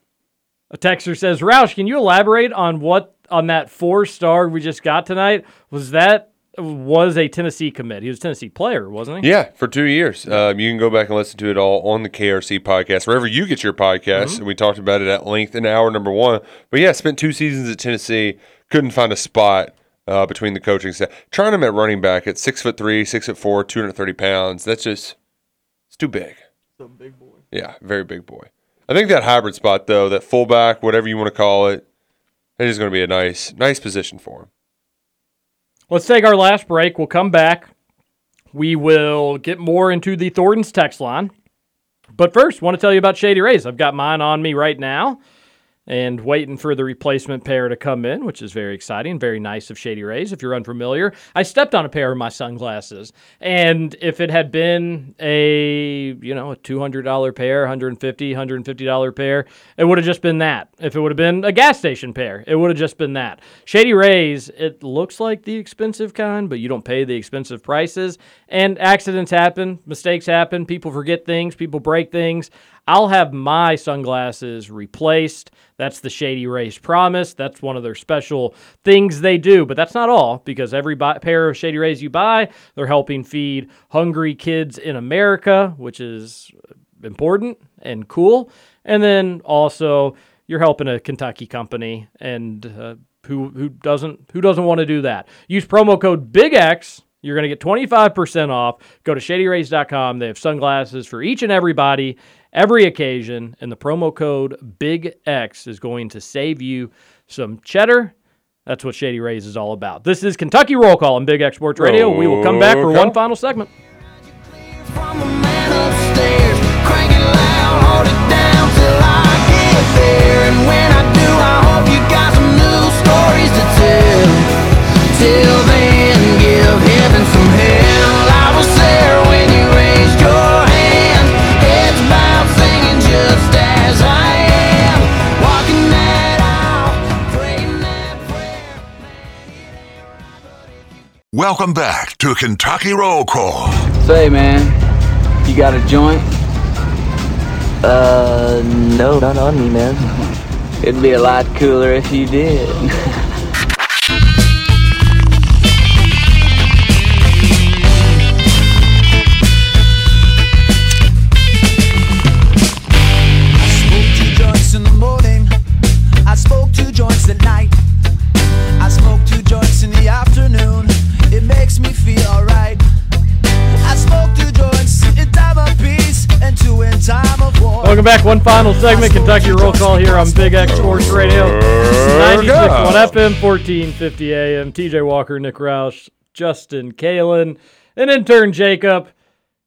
A texter says, "Roush, can you elaborate on what on that four star we just got tonight? Was that was a Tennessee commit. He was a Tennessee player, wasn't he? Yeah, for two years. Um, you can go back and listen to it all on the KRC podcast, wherever you get your podcasts. And we talked about it at length in hour number one. But yeah, spent two seasons at Tennessee. Couldn't find a spot uh, between the coaching staff. Trying him at running back at six foot three, six foot four, 230 pounds. That's just, it's too big. It's a big boy. Yeah, very big boy. I think that hybrid spot, though, that fullback, whatever you want to call it, it is going to be a nice, nice position for him. Let's take our last break. We'll come back. We will get more into the Thornton's text line. But first, want to tell you about Shady Rays. I've got mine on me right now and waiting for the replacement pair to come in, which is very exciting, very nice of Shady Rays. If you're unfamiliar, I stepped on a pair of my sunglasses, and if it had been a you know a two hundred dollar pair, 150 150 dollar pair, it would have just been that. If it would have been a gas station pair, it would have just been that. Shady Rays, it looks like the expensive kind, but you don't pay the expensive prices, and accidents happen, mistakes happen, people forget things, people break things. I'll have my sunglasses replaced. That's the Shady Rays promise. That's one of their special things they do. But that's not all, because every buy, pair of Shady Rays you buy, they're helping feed hungry kids in America, which is important and cool. And then also, you're helping a Kentucky company, and uh, who who doesn't who doesn't want to do that? Use promo code Big X. You're going to get 25% off. Go to shadyrays.com. They have sunglasses for each and everybody every occasion, and the promo code Big X is going to save you some cheddar. That's what Shady Rays is all about. This is Kentucky Roll Call on Big X Sports Radio. We will come back for Roll one final segment. upstairs, crank it it till I get Welcome back to Kentucky Roll Call. Say, man, you got a joint? Uh, no, not on me, man. It'd be a lot cooler if you did. Welcome back. One final segment, Kentucky Roll Call here on Big X Sports Radio. 96.1 FM, 1450 AM. TJ Walker, Nick Roush, Justin Kalen, and intern Jacob.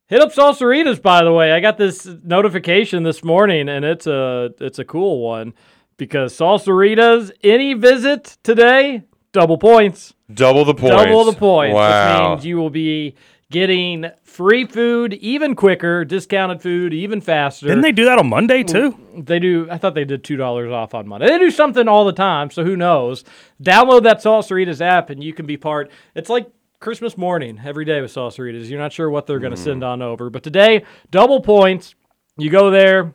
Hit up Salsaritas, by the way. I got this notification this morning, and it's a it's a cool one because Salsaritas, any visit today, double points. Double the points. Double the points. Wow. Which means you will be getting free food even quicker, discounted food even faster. Didn't they do that on Monday too? They do. I thought they did two dollars off on Monday. They do something all the time, so who knows? Download that Salsaritas app, and you can be part. It's like Christmas morning every day with Salsaritas. You're not sure what they're going to mm. send on over, but today double points. You go there.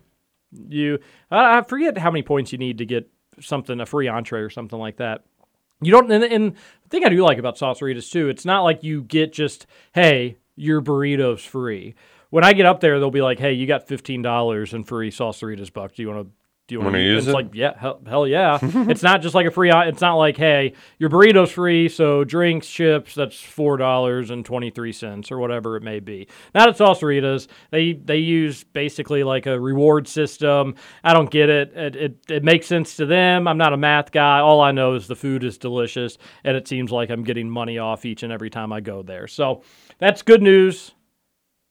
You I, I forget how many points you need to get something a free entree or something like that. You don't, and, and the thing I do like about Salsaritas too, it's not like you get just, hey, your burrito's free. When I get up there, they'll be like, hey, you got fifteen dollars in free Salsaritas bucks. Do you want to? Do you want Wanna use It's it? like, yeah, hell, hell yeah. it's not just like a free. It's not like, hey, your burrito's free, so drinks, chips, that's four dollars and twenty three cents or whatever it may be. Not at Salsaritas. They they use basically like a reward system. I don't get it. It, it. it makes sense to them. I'm not a math guy. All I know is the food is delicious, and it seems like I'm getting money off each and every time I go there. So that's good news.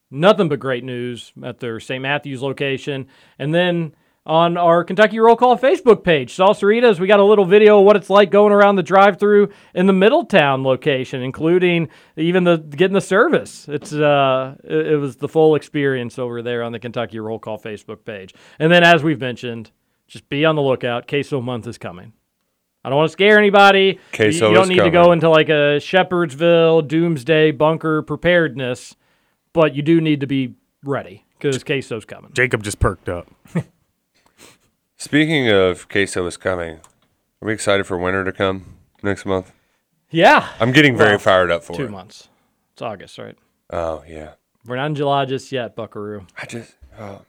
Nothing but great news at their St. Matthews location. And then on our Kentucky Roll Call Facebook page, Salsaritas, we got a little video of what it's like going around the drive through in the Middletown location, including even the getting the service. It's uh it, it was the full experience over there on the Kentucky Roll Call Facebook page. And then as we've mentioned, just be on the lookout. Queso month is coming. I don't want to scare anybody. You- Queso you don't is need to go into like a Shepherdsville doomsday bunker preparedness, but you do need to be ready because queso's coming. Jacob just perked up. Speaking of queso is coming, are we excited for winter to come next month? Yeah. I'm getting very Well, fired up for two it. months. It's August, right? Oh yeah. We're not in July just yet, Buckaroo. I just oh man.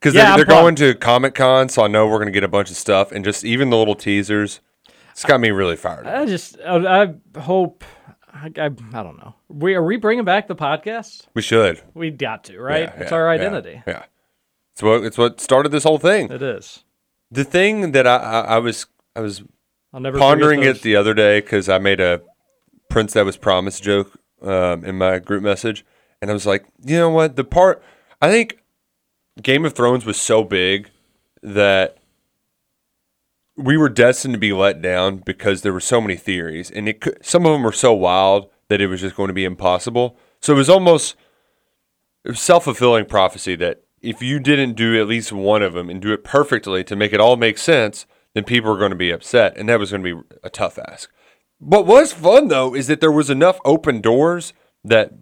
Because Yeah, they're, they're going to Comic Con, so I know we're gonna get a bunch of stuff, and just even the little teasers, it's got me really fired up. I just, I, I hope, I, I, I don't know. We are we bringing back the podcast? We should. We got to, right? Yeah, it's yeah, our yeah, identity. Yeah, It's what it's what started this whole thing. It is. The thing that I I, I was I was I'll never pondering it the other day because I made a Prince that was promised joke um, in my group message, and I was like, you know what? The part I think Game of Thrones was so big that we were destined to be let down because there were so many theories, and it could, some of them were so wild that it was just going to be impossible. So it was almost self fulfilling prophecy that if you didn't do at least one of them and do it perfectly to make it all make sense, then people were going to be upset, and that was going to be a tough ask. But what was fun though is that there was enough open doors that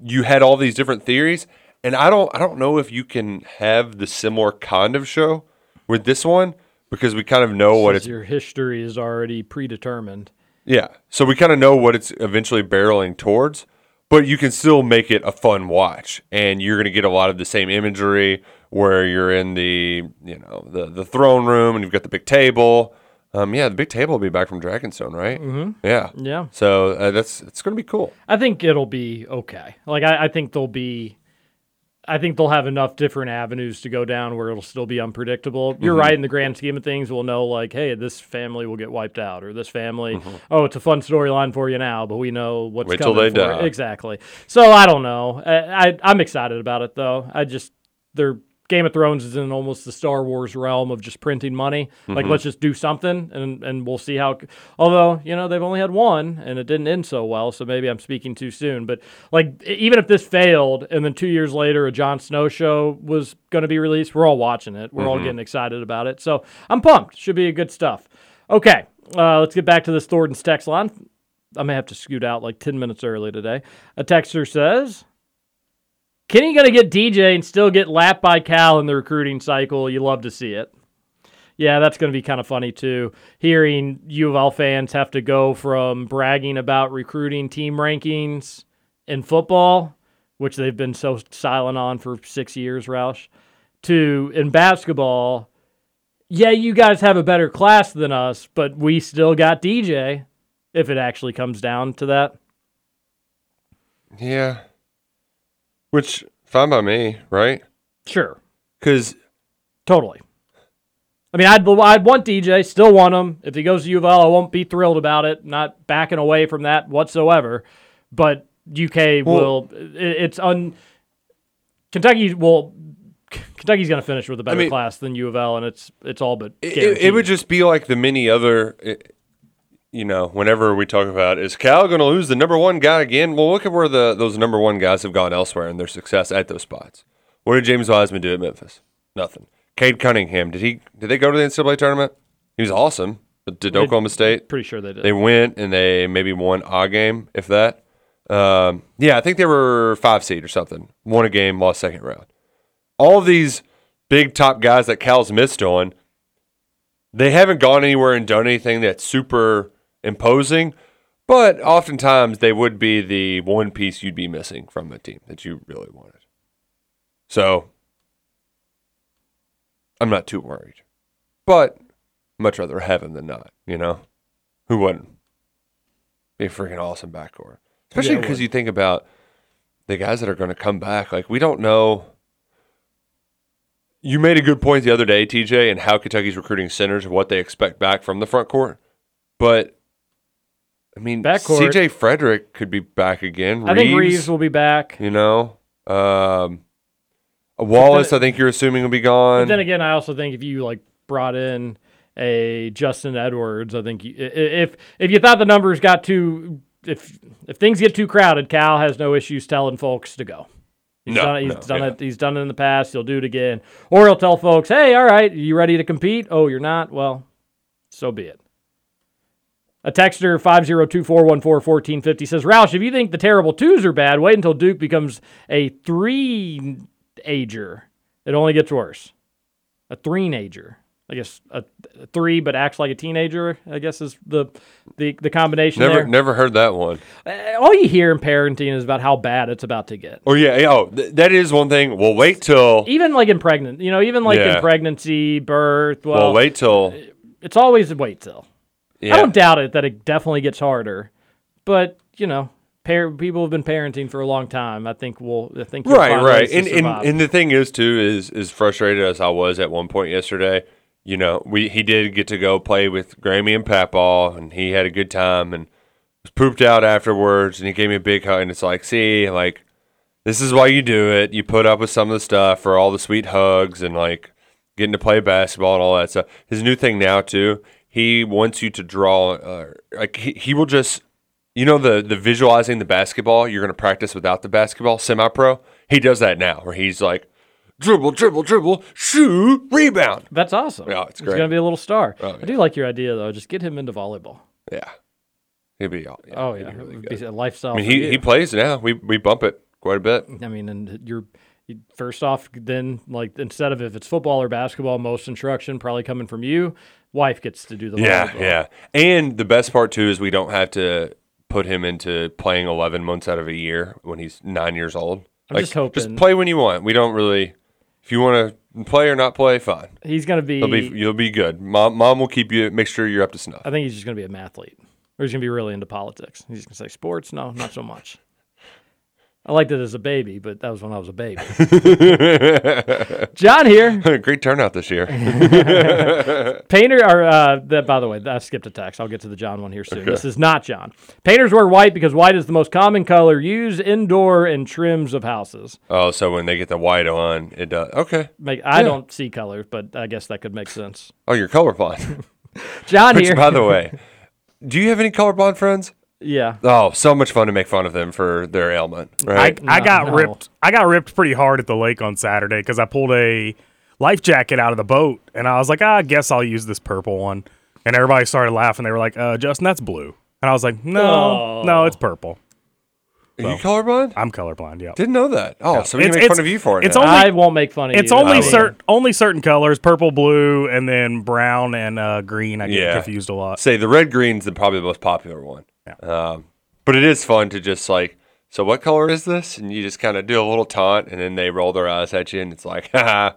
you had all these different theories, and I don't I don't know if you can have the similar kind of show with this one because we kind of know what it's your history is already predetermined. yeah. So we kind of know what it's eventually barreling towards, but you can still make it a fun watch, and you're going to get a lot of the same imagery where you're in the you know the the throne room and you've got the big table. Um, yeah, the big table will be back from Dragonstone, right? Mm-hmm. Yeah, Yeah. So uh, that's it's going to be cool. I think it'll be okay. Like I, I think there'll be, I think they'll have enough different avenues to go down where it'll still be unpredictable. You're Mhm. right in the grand scheme of things. We'll know like, hey, this family will get wiped out, or this family. Mhm. Oh, it's a fun storyline for you now, but we know what's Wait till coming they for it. Exactly. So I don't know. I, I I'm excited about it though. I just they're. Game of Thrones is in almost the Star Wars realm of just printing money. Like, Mhm. let's just do something, and and we'll see how. Although you know they've only had one, and it didn't end so well, so maybe I'm speaking too soon. But like, even if this failed, and then two years later a Jon Snow show was going to be released, we're all watching it. We're all Mhm. getting excited about it. So I'm pumped. Should be good stuff. Okay, uh, let's get back to this Thornton's text line. I may have to scoot out like 10 minutes early today. A texter says, Kenny going to get DJ and still get lapped by Cal in the recruiting cycle. You love to see it. Yeah, that's going to be kind of funny too. Hearing U of L fans have to go from bragging about recruiting team rankings in football, which they've been so silent on for six years, Roush, to in basketball, yeah, you guys have a better class than us, but we still got DJ if it actually comes down to that. Yeah. Which fine by me, right? Sure. Because Totally. I mean, I'd I'd want DJ, still want him. If he goes to U of L, I won't be thrilled about it. Not backing away from that whatsoever. But UK will. It, it's un. Kentucky will. Kentucky's going to finish with a better mean- class than U of L, and it's it's all but it, it, it would just be like the many other. You know, whenever we talk about is Cal going to lose the number one guy again? Well, look at where the those number one guys have gone elsewhere and their success at those spots. What did James Wiseman do at Memphis? Nothing. Cade Cunningham did he did they go to the NCAA tournament? He was awesome. But did They- Oklahoma State? pretty sure they did. They went and they maybe won a game, if that. Um, yeah, I think they were five seed or something. Won a game, lost second round. All of these big top guys that Cal's missed on, they haven't gone anywhere and done anything that's super imposing, but oftentimes they would be the one piece you'd be missing from the team that you really wanted. So I'm not too worried. But much rather have him than not, you know? Who wouldn't? Be a freaking awesome backcourt. Especially because would. you think about the guys that are going to come back. Like, we don't know. You made a good point the other day, TJ, and how Kentucky's recruiting centers and what they expect back from the front court. But, I mean, Backcourt- CJ Frederick could be back again. I think Reeves will be back. You know? Um, Wallace, I think you're assuming will be gone. But then again, I also think if you like brought in a Justin Edwards, I think you, if if you thought the numbers got too if if things get too crowded, Cal has no issues telling folks to go. He's No, done it, he's no, done yeah. it. He's done it in the past. He'll do it again, or he'll tell folks, "Hey, all right, you ready to compete? Oh, you're not. Well, so be it." A texter 502-414-1450 says, Roush, if you think the terrible twos are bad, wait until Duke becomes a three ager. It only gets worse. A three ager. I guess a three, but acts like a teenager. I guess is the the the combination Never there. never heard that one. Uh, All you hear in parenting is about how bad it's about to get. Oh yeah, oh th- that is one thing. Well, wait till Even like in pregnant, you know, even like Yeah. in pregnancy, birth. Well, well, wait till It's always a wait till. Yeah. I don't doubt it that it definitely gets harder, but you know, par- people have been parenting for a long time. I think we'll. I think you'll right, right. And, and and the thing is too is as frustrated as I was at one point yesterday. You know, we he did get to go play with Grammy and Papaw, and he had a good time and was pooped out afterwards. And he gave me a big hug, and it's like, see, like this is why you do it. You put up with some of the stuff for all the sweet hugs and like getting to play basketball and all that stuff. His new thing now too, he wants you to draw. Uh, like he, he will just, you know, the the visualizing the basketball you're going to practice without the basketball semi pro. He does that now, where he's like dribble, dribble, dribble, shoot, rebound. That's awesome. Yeah, it's He's great. gonna be a little star. Oh, I do like your idea though. Just get him into volleyball. Yeah, he'd be. all- oh he'd yeah, be really It would be a lifestyle. I mean, for he you. he plays now. We we bump it quite a bit. I mean, and you're you- first off, then like instead of if it's football or basketball, most instruction probably coming from you. Wife gets to do the Yeah, yeah. And the best part too is we don't have to put him into playing 11 months out of a year when he's nine years old. I'm just hoping- play when you want. We don't really. If you want to play or not play, fine. He's gonna be. You'll be you'll be good. Mom mom will keep you. Make sure you're up to snuff. I think he's just gonna be a mathlete, or he's gonna be really into politics. He's gonna say sports. No, not so much. I liked it as a baby, but that was when I was a baby. John here. Great turnout this year. Painter, or uh, that. By the way, I skipped a text. I'll get to the John one here soon. Okay. This is not John. Painters wear white because white is the most common color used indoor in trims of houses. oh, so when they get the white on, it does. Okay. Make I Yeah. don't see colors, but I guess that could make sense. Oh, you're colorblind. John Which, here. by the way, do you have any colorblind friends? Yeah. Oh, so much fun to make fun of them for their ailment. I, Right. I got no. ripped. I got ripped pretty hard at the lake on Saturday because I pulled a life jacket out of the boat, and I was like, ah, I guess I'll use this purple one. And everybody started laughing. They were like, uh, Justin, that's blue. And I was like, no, Oh. no, it's purple. Are you colorblind? I'm colorblind. Yeah. Didn't know that. Oh, Yeah. so we can It's- make fun of you for it. it's now. only- I won't make fun of It's you. It's only certain only certain colors: purple, blue, and then brown and uh, green. I get Yeah. confused a lot. Say the red green's the probably the most popular one. Um, but it is fun to just like, so what color is this? And you just kind of do a little taunt, and then they roll their eyes at you, and it's like, haha,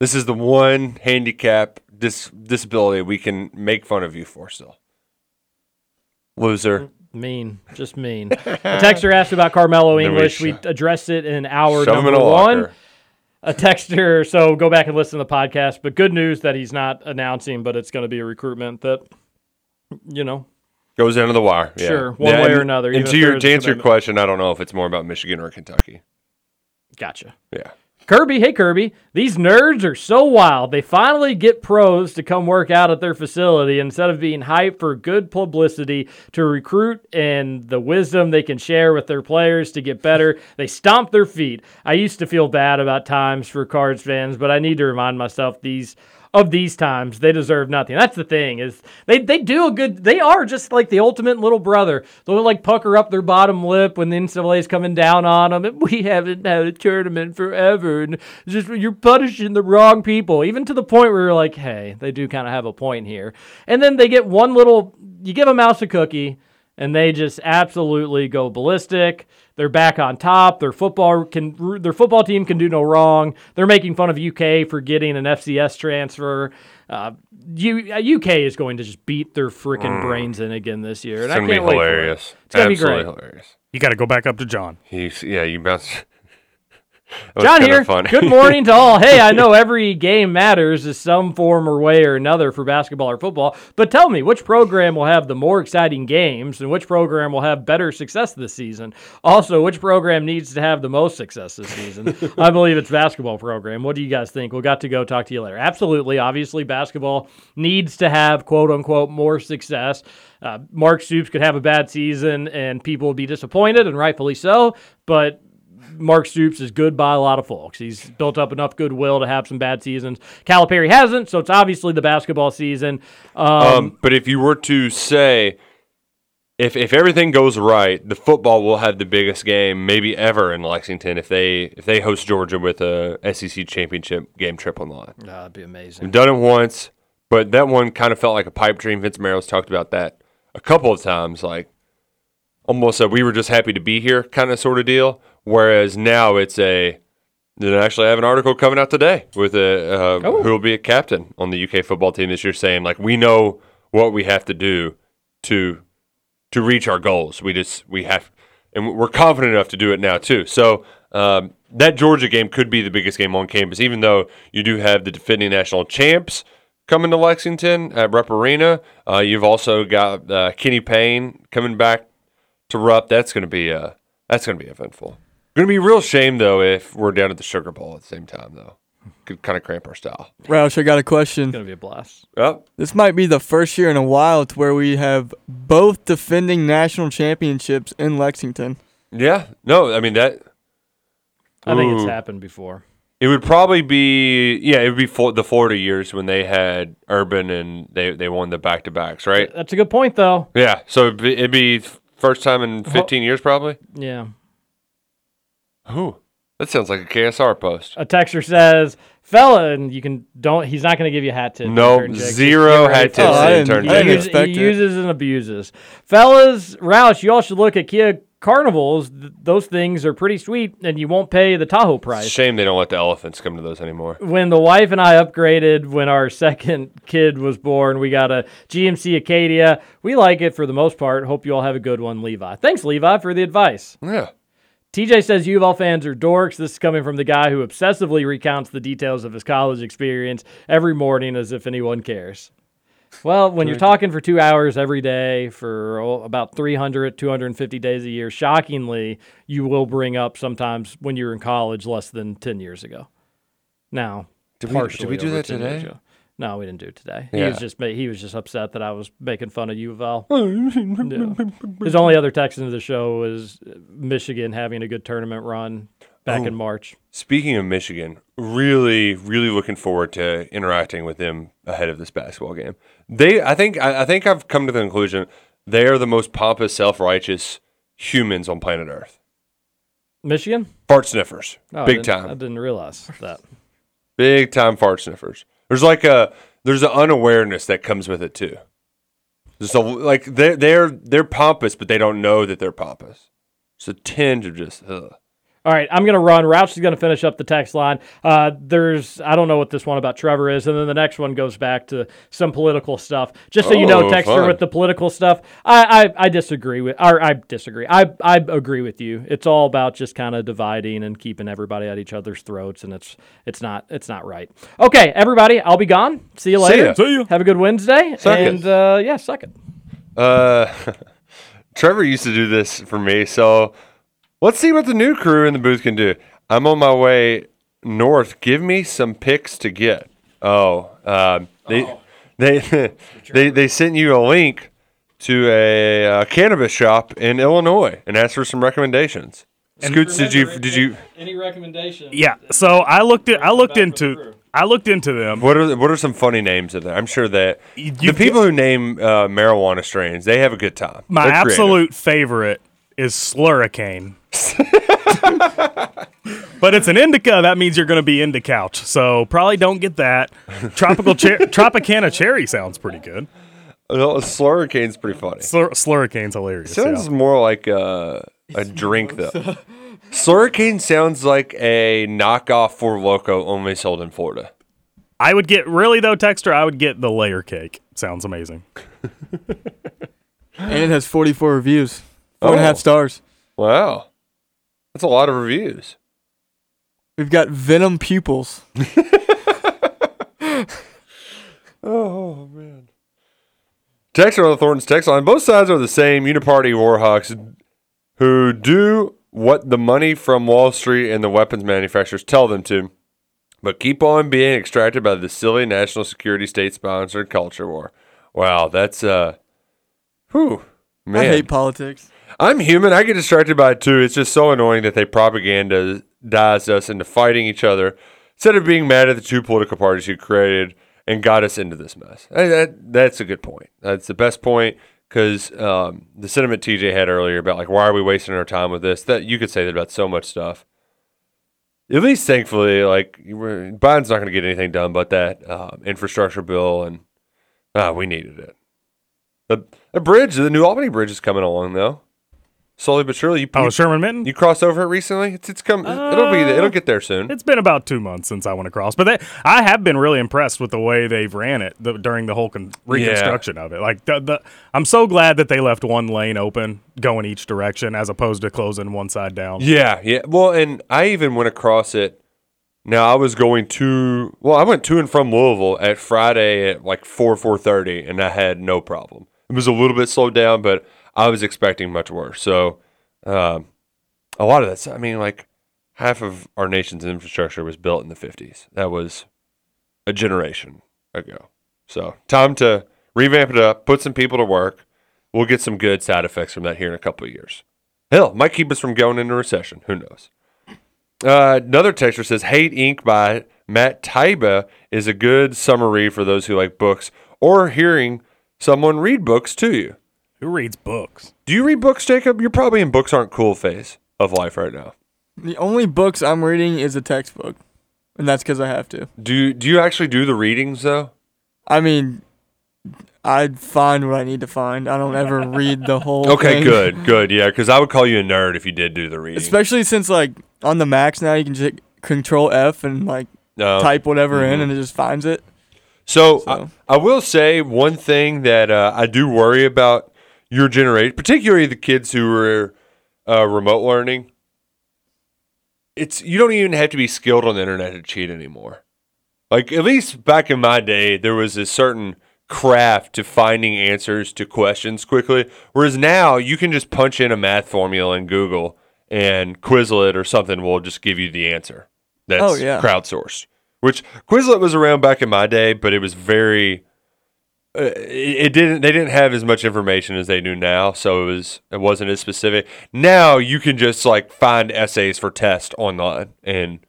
this is the one handicap dis- disability we can make fun of you for still. Loser. Mean, just mean. A texter asked about Carmelo Then we English. sh- We, addressed it in hour Shove number in one. locker. A texter, so go back and listen to the podcast. But good news that he's not announcing, but it's going to be a recruitment that, you know, Goes into the wire. Yeah. Sure, one Yeah, way or another, And to, your, to answer your question, I don't know if it's more about Michigan or Kentucky. gotcha. Yeah. Kirby, hey Kirby, these nerds are so wild. They finally get pros to come work out at their facility instead of being hyped for good publicity to recruit and the wisdom they can share with their players to get better. They stomp their feet. I used to feel bad about times for Cards fans, but I need to remind myself these of these times they deserve nothing. That's the thing is they they do a good. They are just like the ultimate little brother. They'll like pucker up their bottom lip when the NCAA is coming down on them. And we haven't had a tournament forever, and just you're punishing the wrong people. Even to the point where you're like, hey, they do kind of have a point here. And then they get one little. You give a mouse a cookie and they just absolutely go ballistic. They're back on top. Their football can their football team can do no wrong. They're making fun of UK for getting an FCS transfer. Uh, U, uh, UK is going to just beat their freaking Mm. brains in again this year, and It's I gonna can't be wait for it. hilarious. It's gonna Absolutely be great. hilarious. You got to go back up to John. He's yeah, you bounce. John here. Good morning to all. Hey, I know every game matters in some form or way or another for basketball or football, but tell me which program will have the more exciting games and which program will have better success this season. Also, which program needs to have the most success this season? I believe it's basketball program. What do you guys think? We'll got to go talk to you later. Absolutely. Obviously, basketball needs to have quote unquote more success. Uh, Mark Stoops could have a bad season and people would be disappointed, and rightfully so. But Mark Stoops is good by a lot of folks. He's built up enough goodwill to have some bad seasons. Calipari hasn't, so it's obviously the basketball season. Um, Um, but if you were to say, if if everything goes right, the football will have the biggest game maybe ever in Lexington if they if they host Georgia with a SEC championship game trip on the line. That'd be amazing. We've done it once, but that one kind of felt like a pipe dream. Vince Marrow's talked about that a couple of times, like almost a we were just happy to be here kind of sort of deal. Whereas now it's a they actually have an article coming out today with a uh, Oh. who will be a captain on the UK football team this year, saying like we know what we have to do to to reach our goals. We just we have, and we're confident enough to do it now too. So um, that Georgia game could be the biggest game on campus, even though you do have the defending national champs coming to Lexington at Rupp Arena. Uh, you've also got uh, Kenny Payne coming back to Rupp. That's going to be uh, that's going to be eventful. Going to be a real shame though if we're down at the Sugar Bowl at the same time though. Could kind of cramp our style. Roush, I got a question. It's gonna be a blast. Yep. This might be the first year in a while to where we have both defending national championships in Lexington. Yeah. No, I mean that. I think it's Ooh. happened before. It would probably be yeah, it would be for the Florida years when they had Urban and they they won the back to backs, right? That's a good point, though. Yeah, so it'd be, it'd be first time in 15 years probably. Yeah. Ooh, that sounds like a KSR post. A texter says, "Fella," and you can don't. He's not going to give you a hat tip. No, intern, Jake. Just zero hat for tips it. I didn't- He, I uses- he uses and abuses. Fellas, Roush, you all should look at Kia Carnivals. Th- those things are pretty sweet, and you won't pay the Tahoe price. shame they don't let the elephants come to those anymore. when the wife and I upgraded when our second kid was born, we got a GMC Acadia. We like it for the most part. Hope you all have a good one, Levi. Thanks, Levi, for the advice. Yeah. TJ says U of L fans are dorks. This is coming from the guy who obsessively recounts the details of his college experience every morning as if anyone cares. Well, when you're talking for two hours every day for oh, about 300, 250 days a year, shockingly, you will bring up sometimes when you're in college less than 10 years ago. Now, Did we- did we do that today? ago. No, we didn't do it today. He Yeah. was just ma- he was just upset that I was making fun of U of L. Oh, His only other text into the show was uh, Michigan having a good tournament run back Oh. in March. Speaking of Michigan, really, really looking forward to interacting with them ahead of this basketball game. They, I think, I, I think I've come to the conclusion they are the most pompous, self-righteous humans on planet Earth. Michigan? Fart sniffers, Oh, I big didn't- I time, didn't realize that. big time fart sniffers. There's like a there's an unawareness that comes with it too. So like they're they're they're pompous, but they don't know that they're pompous. It's a tinge of just. Ugh. All right, I'm gonna run. Roush is gonna finish up the text line. Uh, there's I don't know what this one about Trevor is, and then the next one goes back to some political stuff. Just so you know, Oh, texter with the political stuff, I, I I disagree with, or I disagree. I I agree with you. It's all about just kind of dividing and keeping everybody at each other's throats, and it's it's not it's not right. Okay, everybody, I'll be gone. See you See later. ya. See ya. Have a good Wednesday, Suck and uh, yeah, suck it. Uh, Trevor used to do this for me, so let's see what the new crew in the booth can do. I'm on my way north. Give me some picks to get. Oh, um, they, they, they, they sent you a link to a uh, cannabis shop in Illinois and asked for some recommendations. Scoots, did you did you Any recommendations? Yeah. So I looked at I looked into I looked into them. what are what are some funny names in there? I'm sure that the people who name uh, marijuana strains they have a good time. My They're creative. absolute favorite is Slurricane. but it's an indica. That means you're going to be into couch. So probably don't get that. Tropical cher- Tropicana cherry sounds pretty good. No, Slurricane's pretty funny. Slur- Slurricane's hilarious. Sounds yeah. more like a, a drink though. Slurricane sounds like a knockoff Four Loko only sold in Florida. I would get really though, Texter. I would get the layer cake. Sounds amazing. And it has 44 reviews, four and a half Oh. stars. Wow, that's a lot of reviews. We've got Venom Pupils. Oh man. Text on the Thornton's text line. Both sides are the same uniparty warhawks who do what the money from Wall Street and the weapons manufacturers tell them to, but keep on being extracted by the silly national security state sponsored culture war. Wow, that's uh whew. Man. I hate politics. I'm human. I get distracted by it too. It's just so annoying that they propagandize us into fighting each other instead of being mad at the two political parties who created and got us into this mess. Uh, that, that's a good point. That's the best point. because um, the sentiment TJ had earlier about like why are we wasting our time with this? That you could say that about so much stuff. At least, thankfully, like Biden's not going to get anything done but that um, infrastructure bill, and ah, we needed it. The, the bridge, the New Albany Bridge, is coming along though, slowly but surely. You, Oh, you, Sherman Minton? you crossed over it recently. It's it's come. it'll be uh, it'll get there soon. It's been about two months since I went across, but they, I have been really impressed with the way they've ran it the, during the whole con- reconstruction of it. Like the, the, I'm so glad that they left one lane open going each direction as opposed to closing one side down. Yeah, yeah. Well, and I even went across it. Now I was going to well, I went to and from Louisville at Friday at like four four thirty, and I had no problem. It was a little bit slowed down, but I was expecting much worse. So, um, a lot of that's. I mean, like half of our nation's infrastructure was built in the fifties. That was a generation ago. So, time to revamp it up, put some people to work. We'll get some good side effects from that here in a couple of years. Hell, might keep us from going into recession. Who knows? Uh, another texter says, "Hate Inc." by Matt Taibbi is a good summary for those who like books or hearing someone read books to you. Who reads books? Do you read books, Jacob? You're probably in books aren't cool phase of life right now. The only books I'm reading is a textbook, and that's because I have to. Do you, do you actually do the readings though? I mean, I find what I need to find. I don't ever read the whole. Okay, thing. good, good, yeah. Because I would call you a nerd if you did do the reading. Especially since like on the Macs now you can just Control F and like No. type whatever in Mhm. and it just finds it. So, I, I will say one thing that uh, I do worry about your generation, particularly the kids who are uh, remote learning. It's you don't even have to be skilled on the internet to cheat anymore. Like at least back in my day, there was a certain craft to finding answers to questions quickly. Whereas now you can just punch in a math formula in Google and Quizlet or something will just give you the answer. That's Oh, yeah. crowdsourced. Which Quizlet was around back in my day, but it was very. Uh, it, didn't. They didn't have as much information as they do now, so it was. It wasn't as specific. Now you can just like find essays for test online, and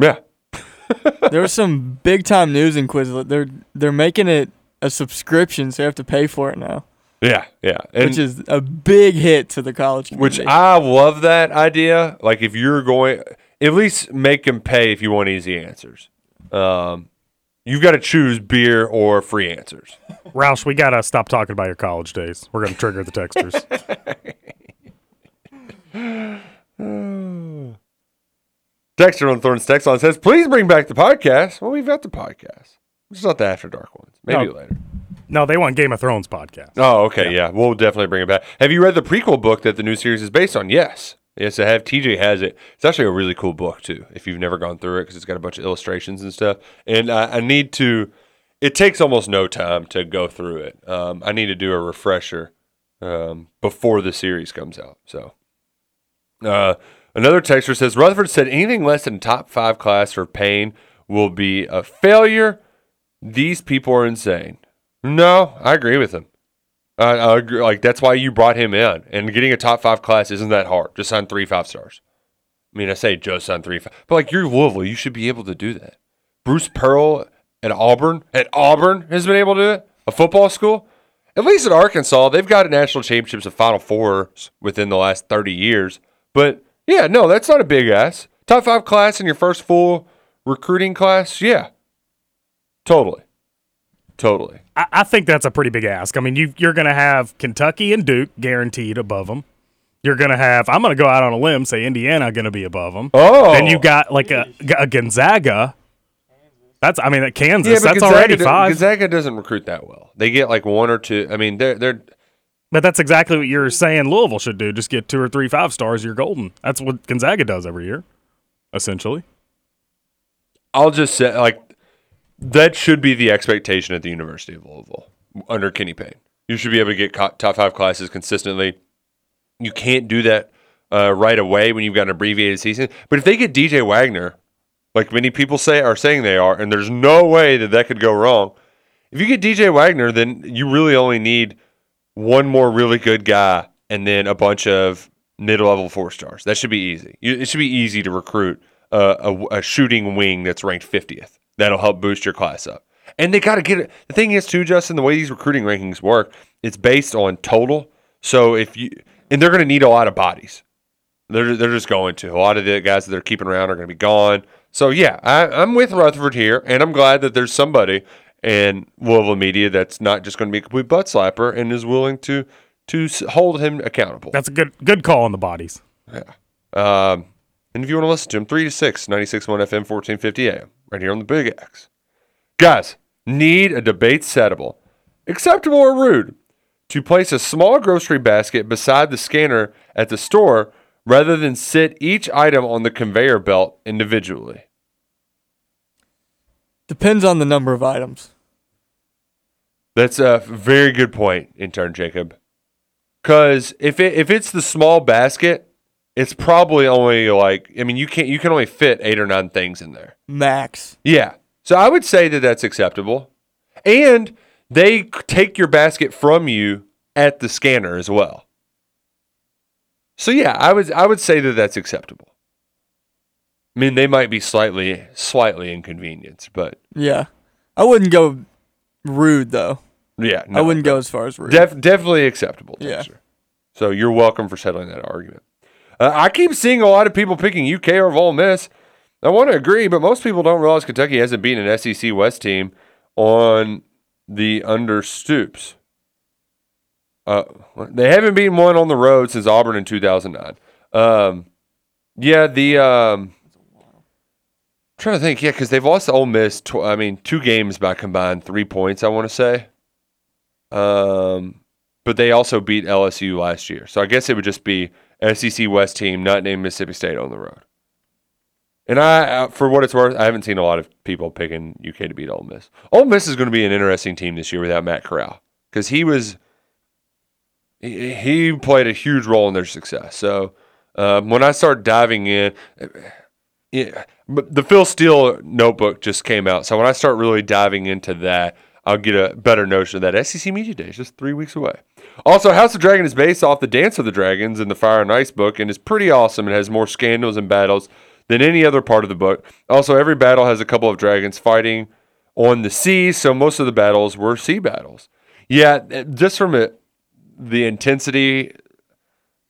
yeah, there was some big time news in Quizlet. They're they're making it a subscription, so you have to pay for it now, yeah, yeah. which is a big hit to the college Which. I love that idea. Like if you're going, at least make them pay if you want easy answers. Um, you've got to choose beer or free answers. Roush, we gotta stop talking about your college days. We're gonna trigger the texters. Dexter on Thorns text line says, "Please bring back the podcast." Well, we've got the podcast. It's not the After Dark ones. Maybe No. later. no, they want Game of Thrones podcast. Oh, okay, yeah. We'll definitely bring it back. Have you read the prequel book that the new series is based on? Yes. Yes, I have. TJ has it. It's actually a really cool book too. If you've never gone through it, because it's got a bunch of illustrations and stuff. And I, I need to. It takes almost no time to go through it. Um, I need to do a refresher um, before the series comes out. So, uh, another texter says Rutherford said anything less than top five class for Payne will be a failure. These people are insane. No, I agree with him. I, agree. Like that's why you brought him in, and getting a top five class isn't that hard. Just sign three five stars. I mean, I say just sign three five, but like you're Louisville, you should be able to do that. Bruce Pearl at Auburn, at Auburn has been able to do it. A football school, at least at Arkansas, they've got national championships and Final Fours within the last thirty years. But yeah, no, that's not a big ass. Top five class in your first full recruiting class, yeah, totally, totally. I, I think that's a pretty big ask. I mean, you you're gonna have Kentucky and Duke guaranteed above them. You're gonna have. I'm gonna go out on a limb, say Indiana gonna be above them. Oh. then you got like a, a Gonzaga. That's I mean, at Kansas, Yeah, that's Gonzaga already five. Gonzaga doesn't recruit that well. They get like one or two. I mean, they're they're But that's exactly what you're saying Louisville should do. Just get two or three five stars, you're golden. That's what Gonzaga does every year, essentially. I'll just say like that should be the expectation at the University of Louisville under Kenny Payne. You should be able to get top five classes consistently. You can't do that uh, right away when you've got an abbreviated season. But if they get DJ Wagner, like many people say are saying they are, and there's no way that that could go wrong. If you get DJ Wagner, then you really only need one more really good guy and then a bunch of mid-level four stars. That should be easy. It should be easy to recruit a, a shooting wing that's ranked 50th. That'll help boost your class up. And they got to get it. The thing is, too, Justin, the way these recruiting rankings work, it's based on total. So if you, and they're going to need a lot of bodies. They're, they're just going to. A lot of the guys that they're keeping around are going to be gone. So yeah, I, I'm with Rutherford here, and I'm glad that there's somebody in Louisville media that's not just going to be a complete butt slapper and is willing to to hold him accountable. That's a good good call on the bodies. Yeah. Um, and if you want to listen to him, 3 to 6, 96.1 FM, 1450 AM, right here on the Big X. Guys, need a debate settable, acceptable or rude, to place a small grocery basket beside the scanner at the store rather than sit each item on the conveyor belt individually. Depends on the number of items. That's a very good point, intern Jacob. Because if it if it's the small basket, it's probably only like I mean you can't you can only fit eight or nine things in there. Max. Yeah, so I would say that that's acceptable, and they take your basket from you at the scanner as well. So yeah, I would I would say that that's acceptable. I mean, they might be slightly slightly inconvenienced, but Yeah. I wouldn't go rude though. yeah, I wouldn't go as far as rude. Def- definitely acceptable. Yeah. So you're welcome for settling that argument. Uh, I keep seeing a lot of people picking UK over Ole Miss. I want to agree, but most people don't realize Kentucky hasn't beaten an SEC West team on the under Stoops. Uh, they haven't beaten one on the road since Auburn in 2009. Um, yeah, the um, trying to think, yeah, because they've lost Ole Miss. Tw- I mean, two games by combined three points. I want to say. Um, but they also beat LSU last year, so I guess it would just be SEC West team not named Mississippi State on the road. And I, for what it's worth, I haven't seen a lot of people picking UK to beat Ole Miss. Ole Miss is going to be an interesting team this year without Matt Corral because he was he, played a huge role in their success. So um, when I start diving in, yeah, but the Phil Steele notebook just came out. So when I start really diving into that, I'll get a better notion of that SEC Media Day is just three weeks away. Also, House of Dragon is based off the Dance of the Dragons in the Fire and Ice book and is pretty awesome. It has more scandals and battles than any other part of the book. Also, every battle has a couple of dragons fighting on the sea, so most of the battles were sea battles. Yeah, just from it, the intensity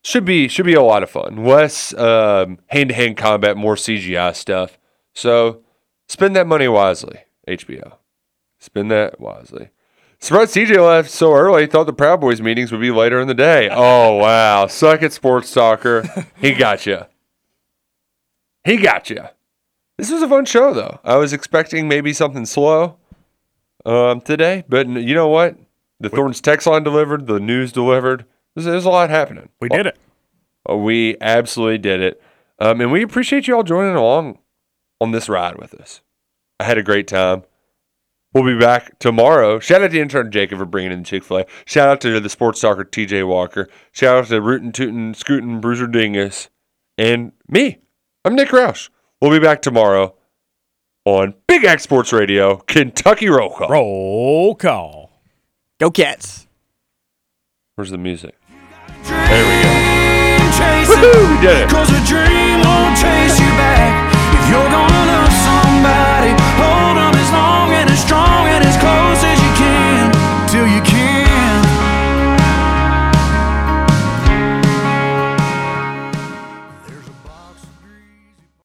should be should be a lot of fun. Less um, hand-to-hand combat, more CGI stuff. So spend that money wisely, HBO. Spend that wisely. Surprised CJ left so early. Thought the Proud Boys meetings would be later in the day. Oh wow! Suck at sports talker. He got you. He got you. This was a fun show though. I was expecting maybe something slow um, today, but you know what? The Thorns text line delivered. The news delivered. There's, there's a lot happening. We did it. Oh, we absolutely did it. Um, and we appreciate you all joining along on this ride with us. I had a great time. We'll be back tomorrow. Shout out to intern Jacob for bringing in Chick fil A. Shout out to the sports talker TJ Walker. Shout out to Rootin' Tootin' Scootin' Bruiser Dingus. And me. I'm Nick Roush. We'll be back tomorrow on Big X Sports Radio, Kentucky Roll Call. Roll Call. Go Cats. Where's the music? There we go. We did it. Cause a dream won't chase you back. If you're gonna love somebody, hold as long strong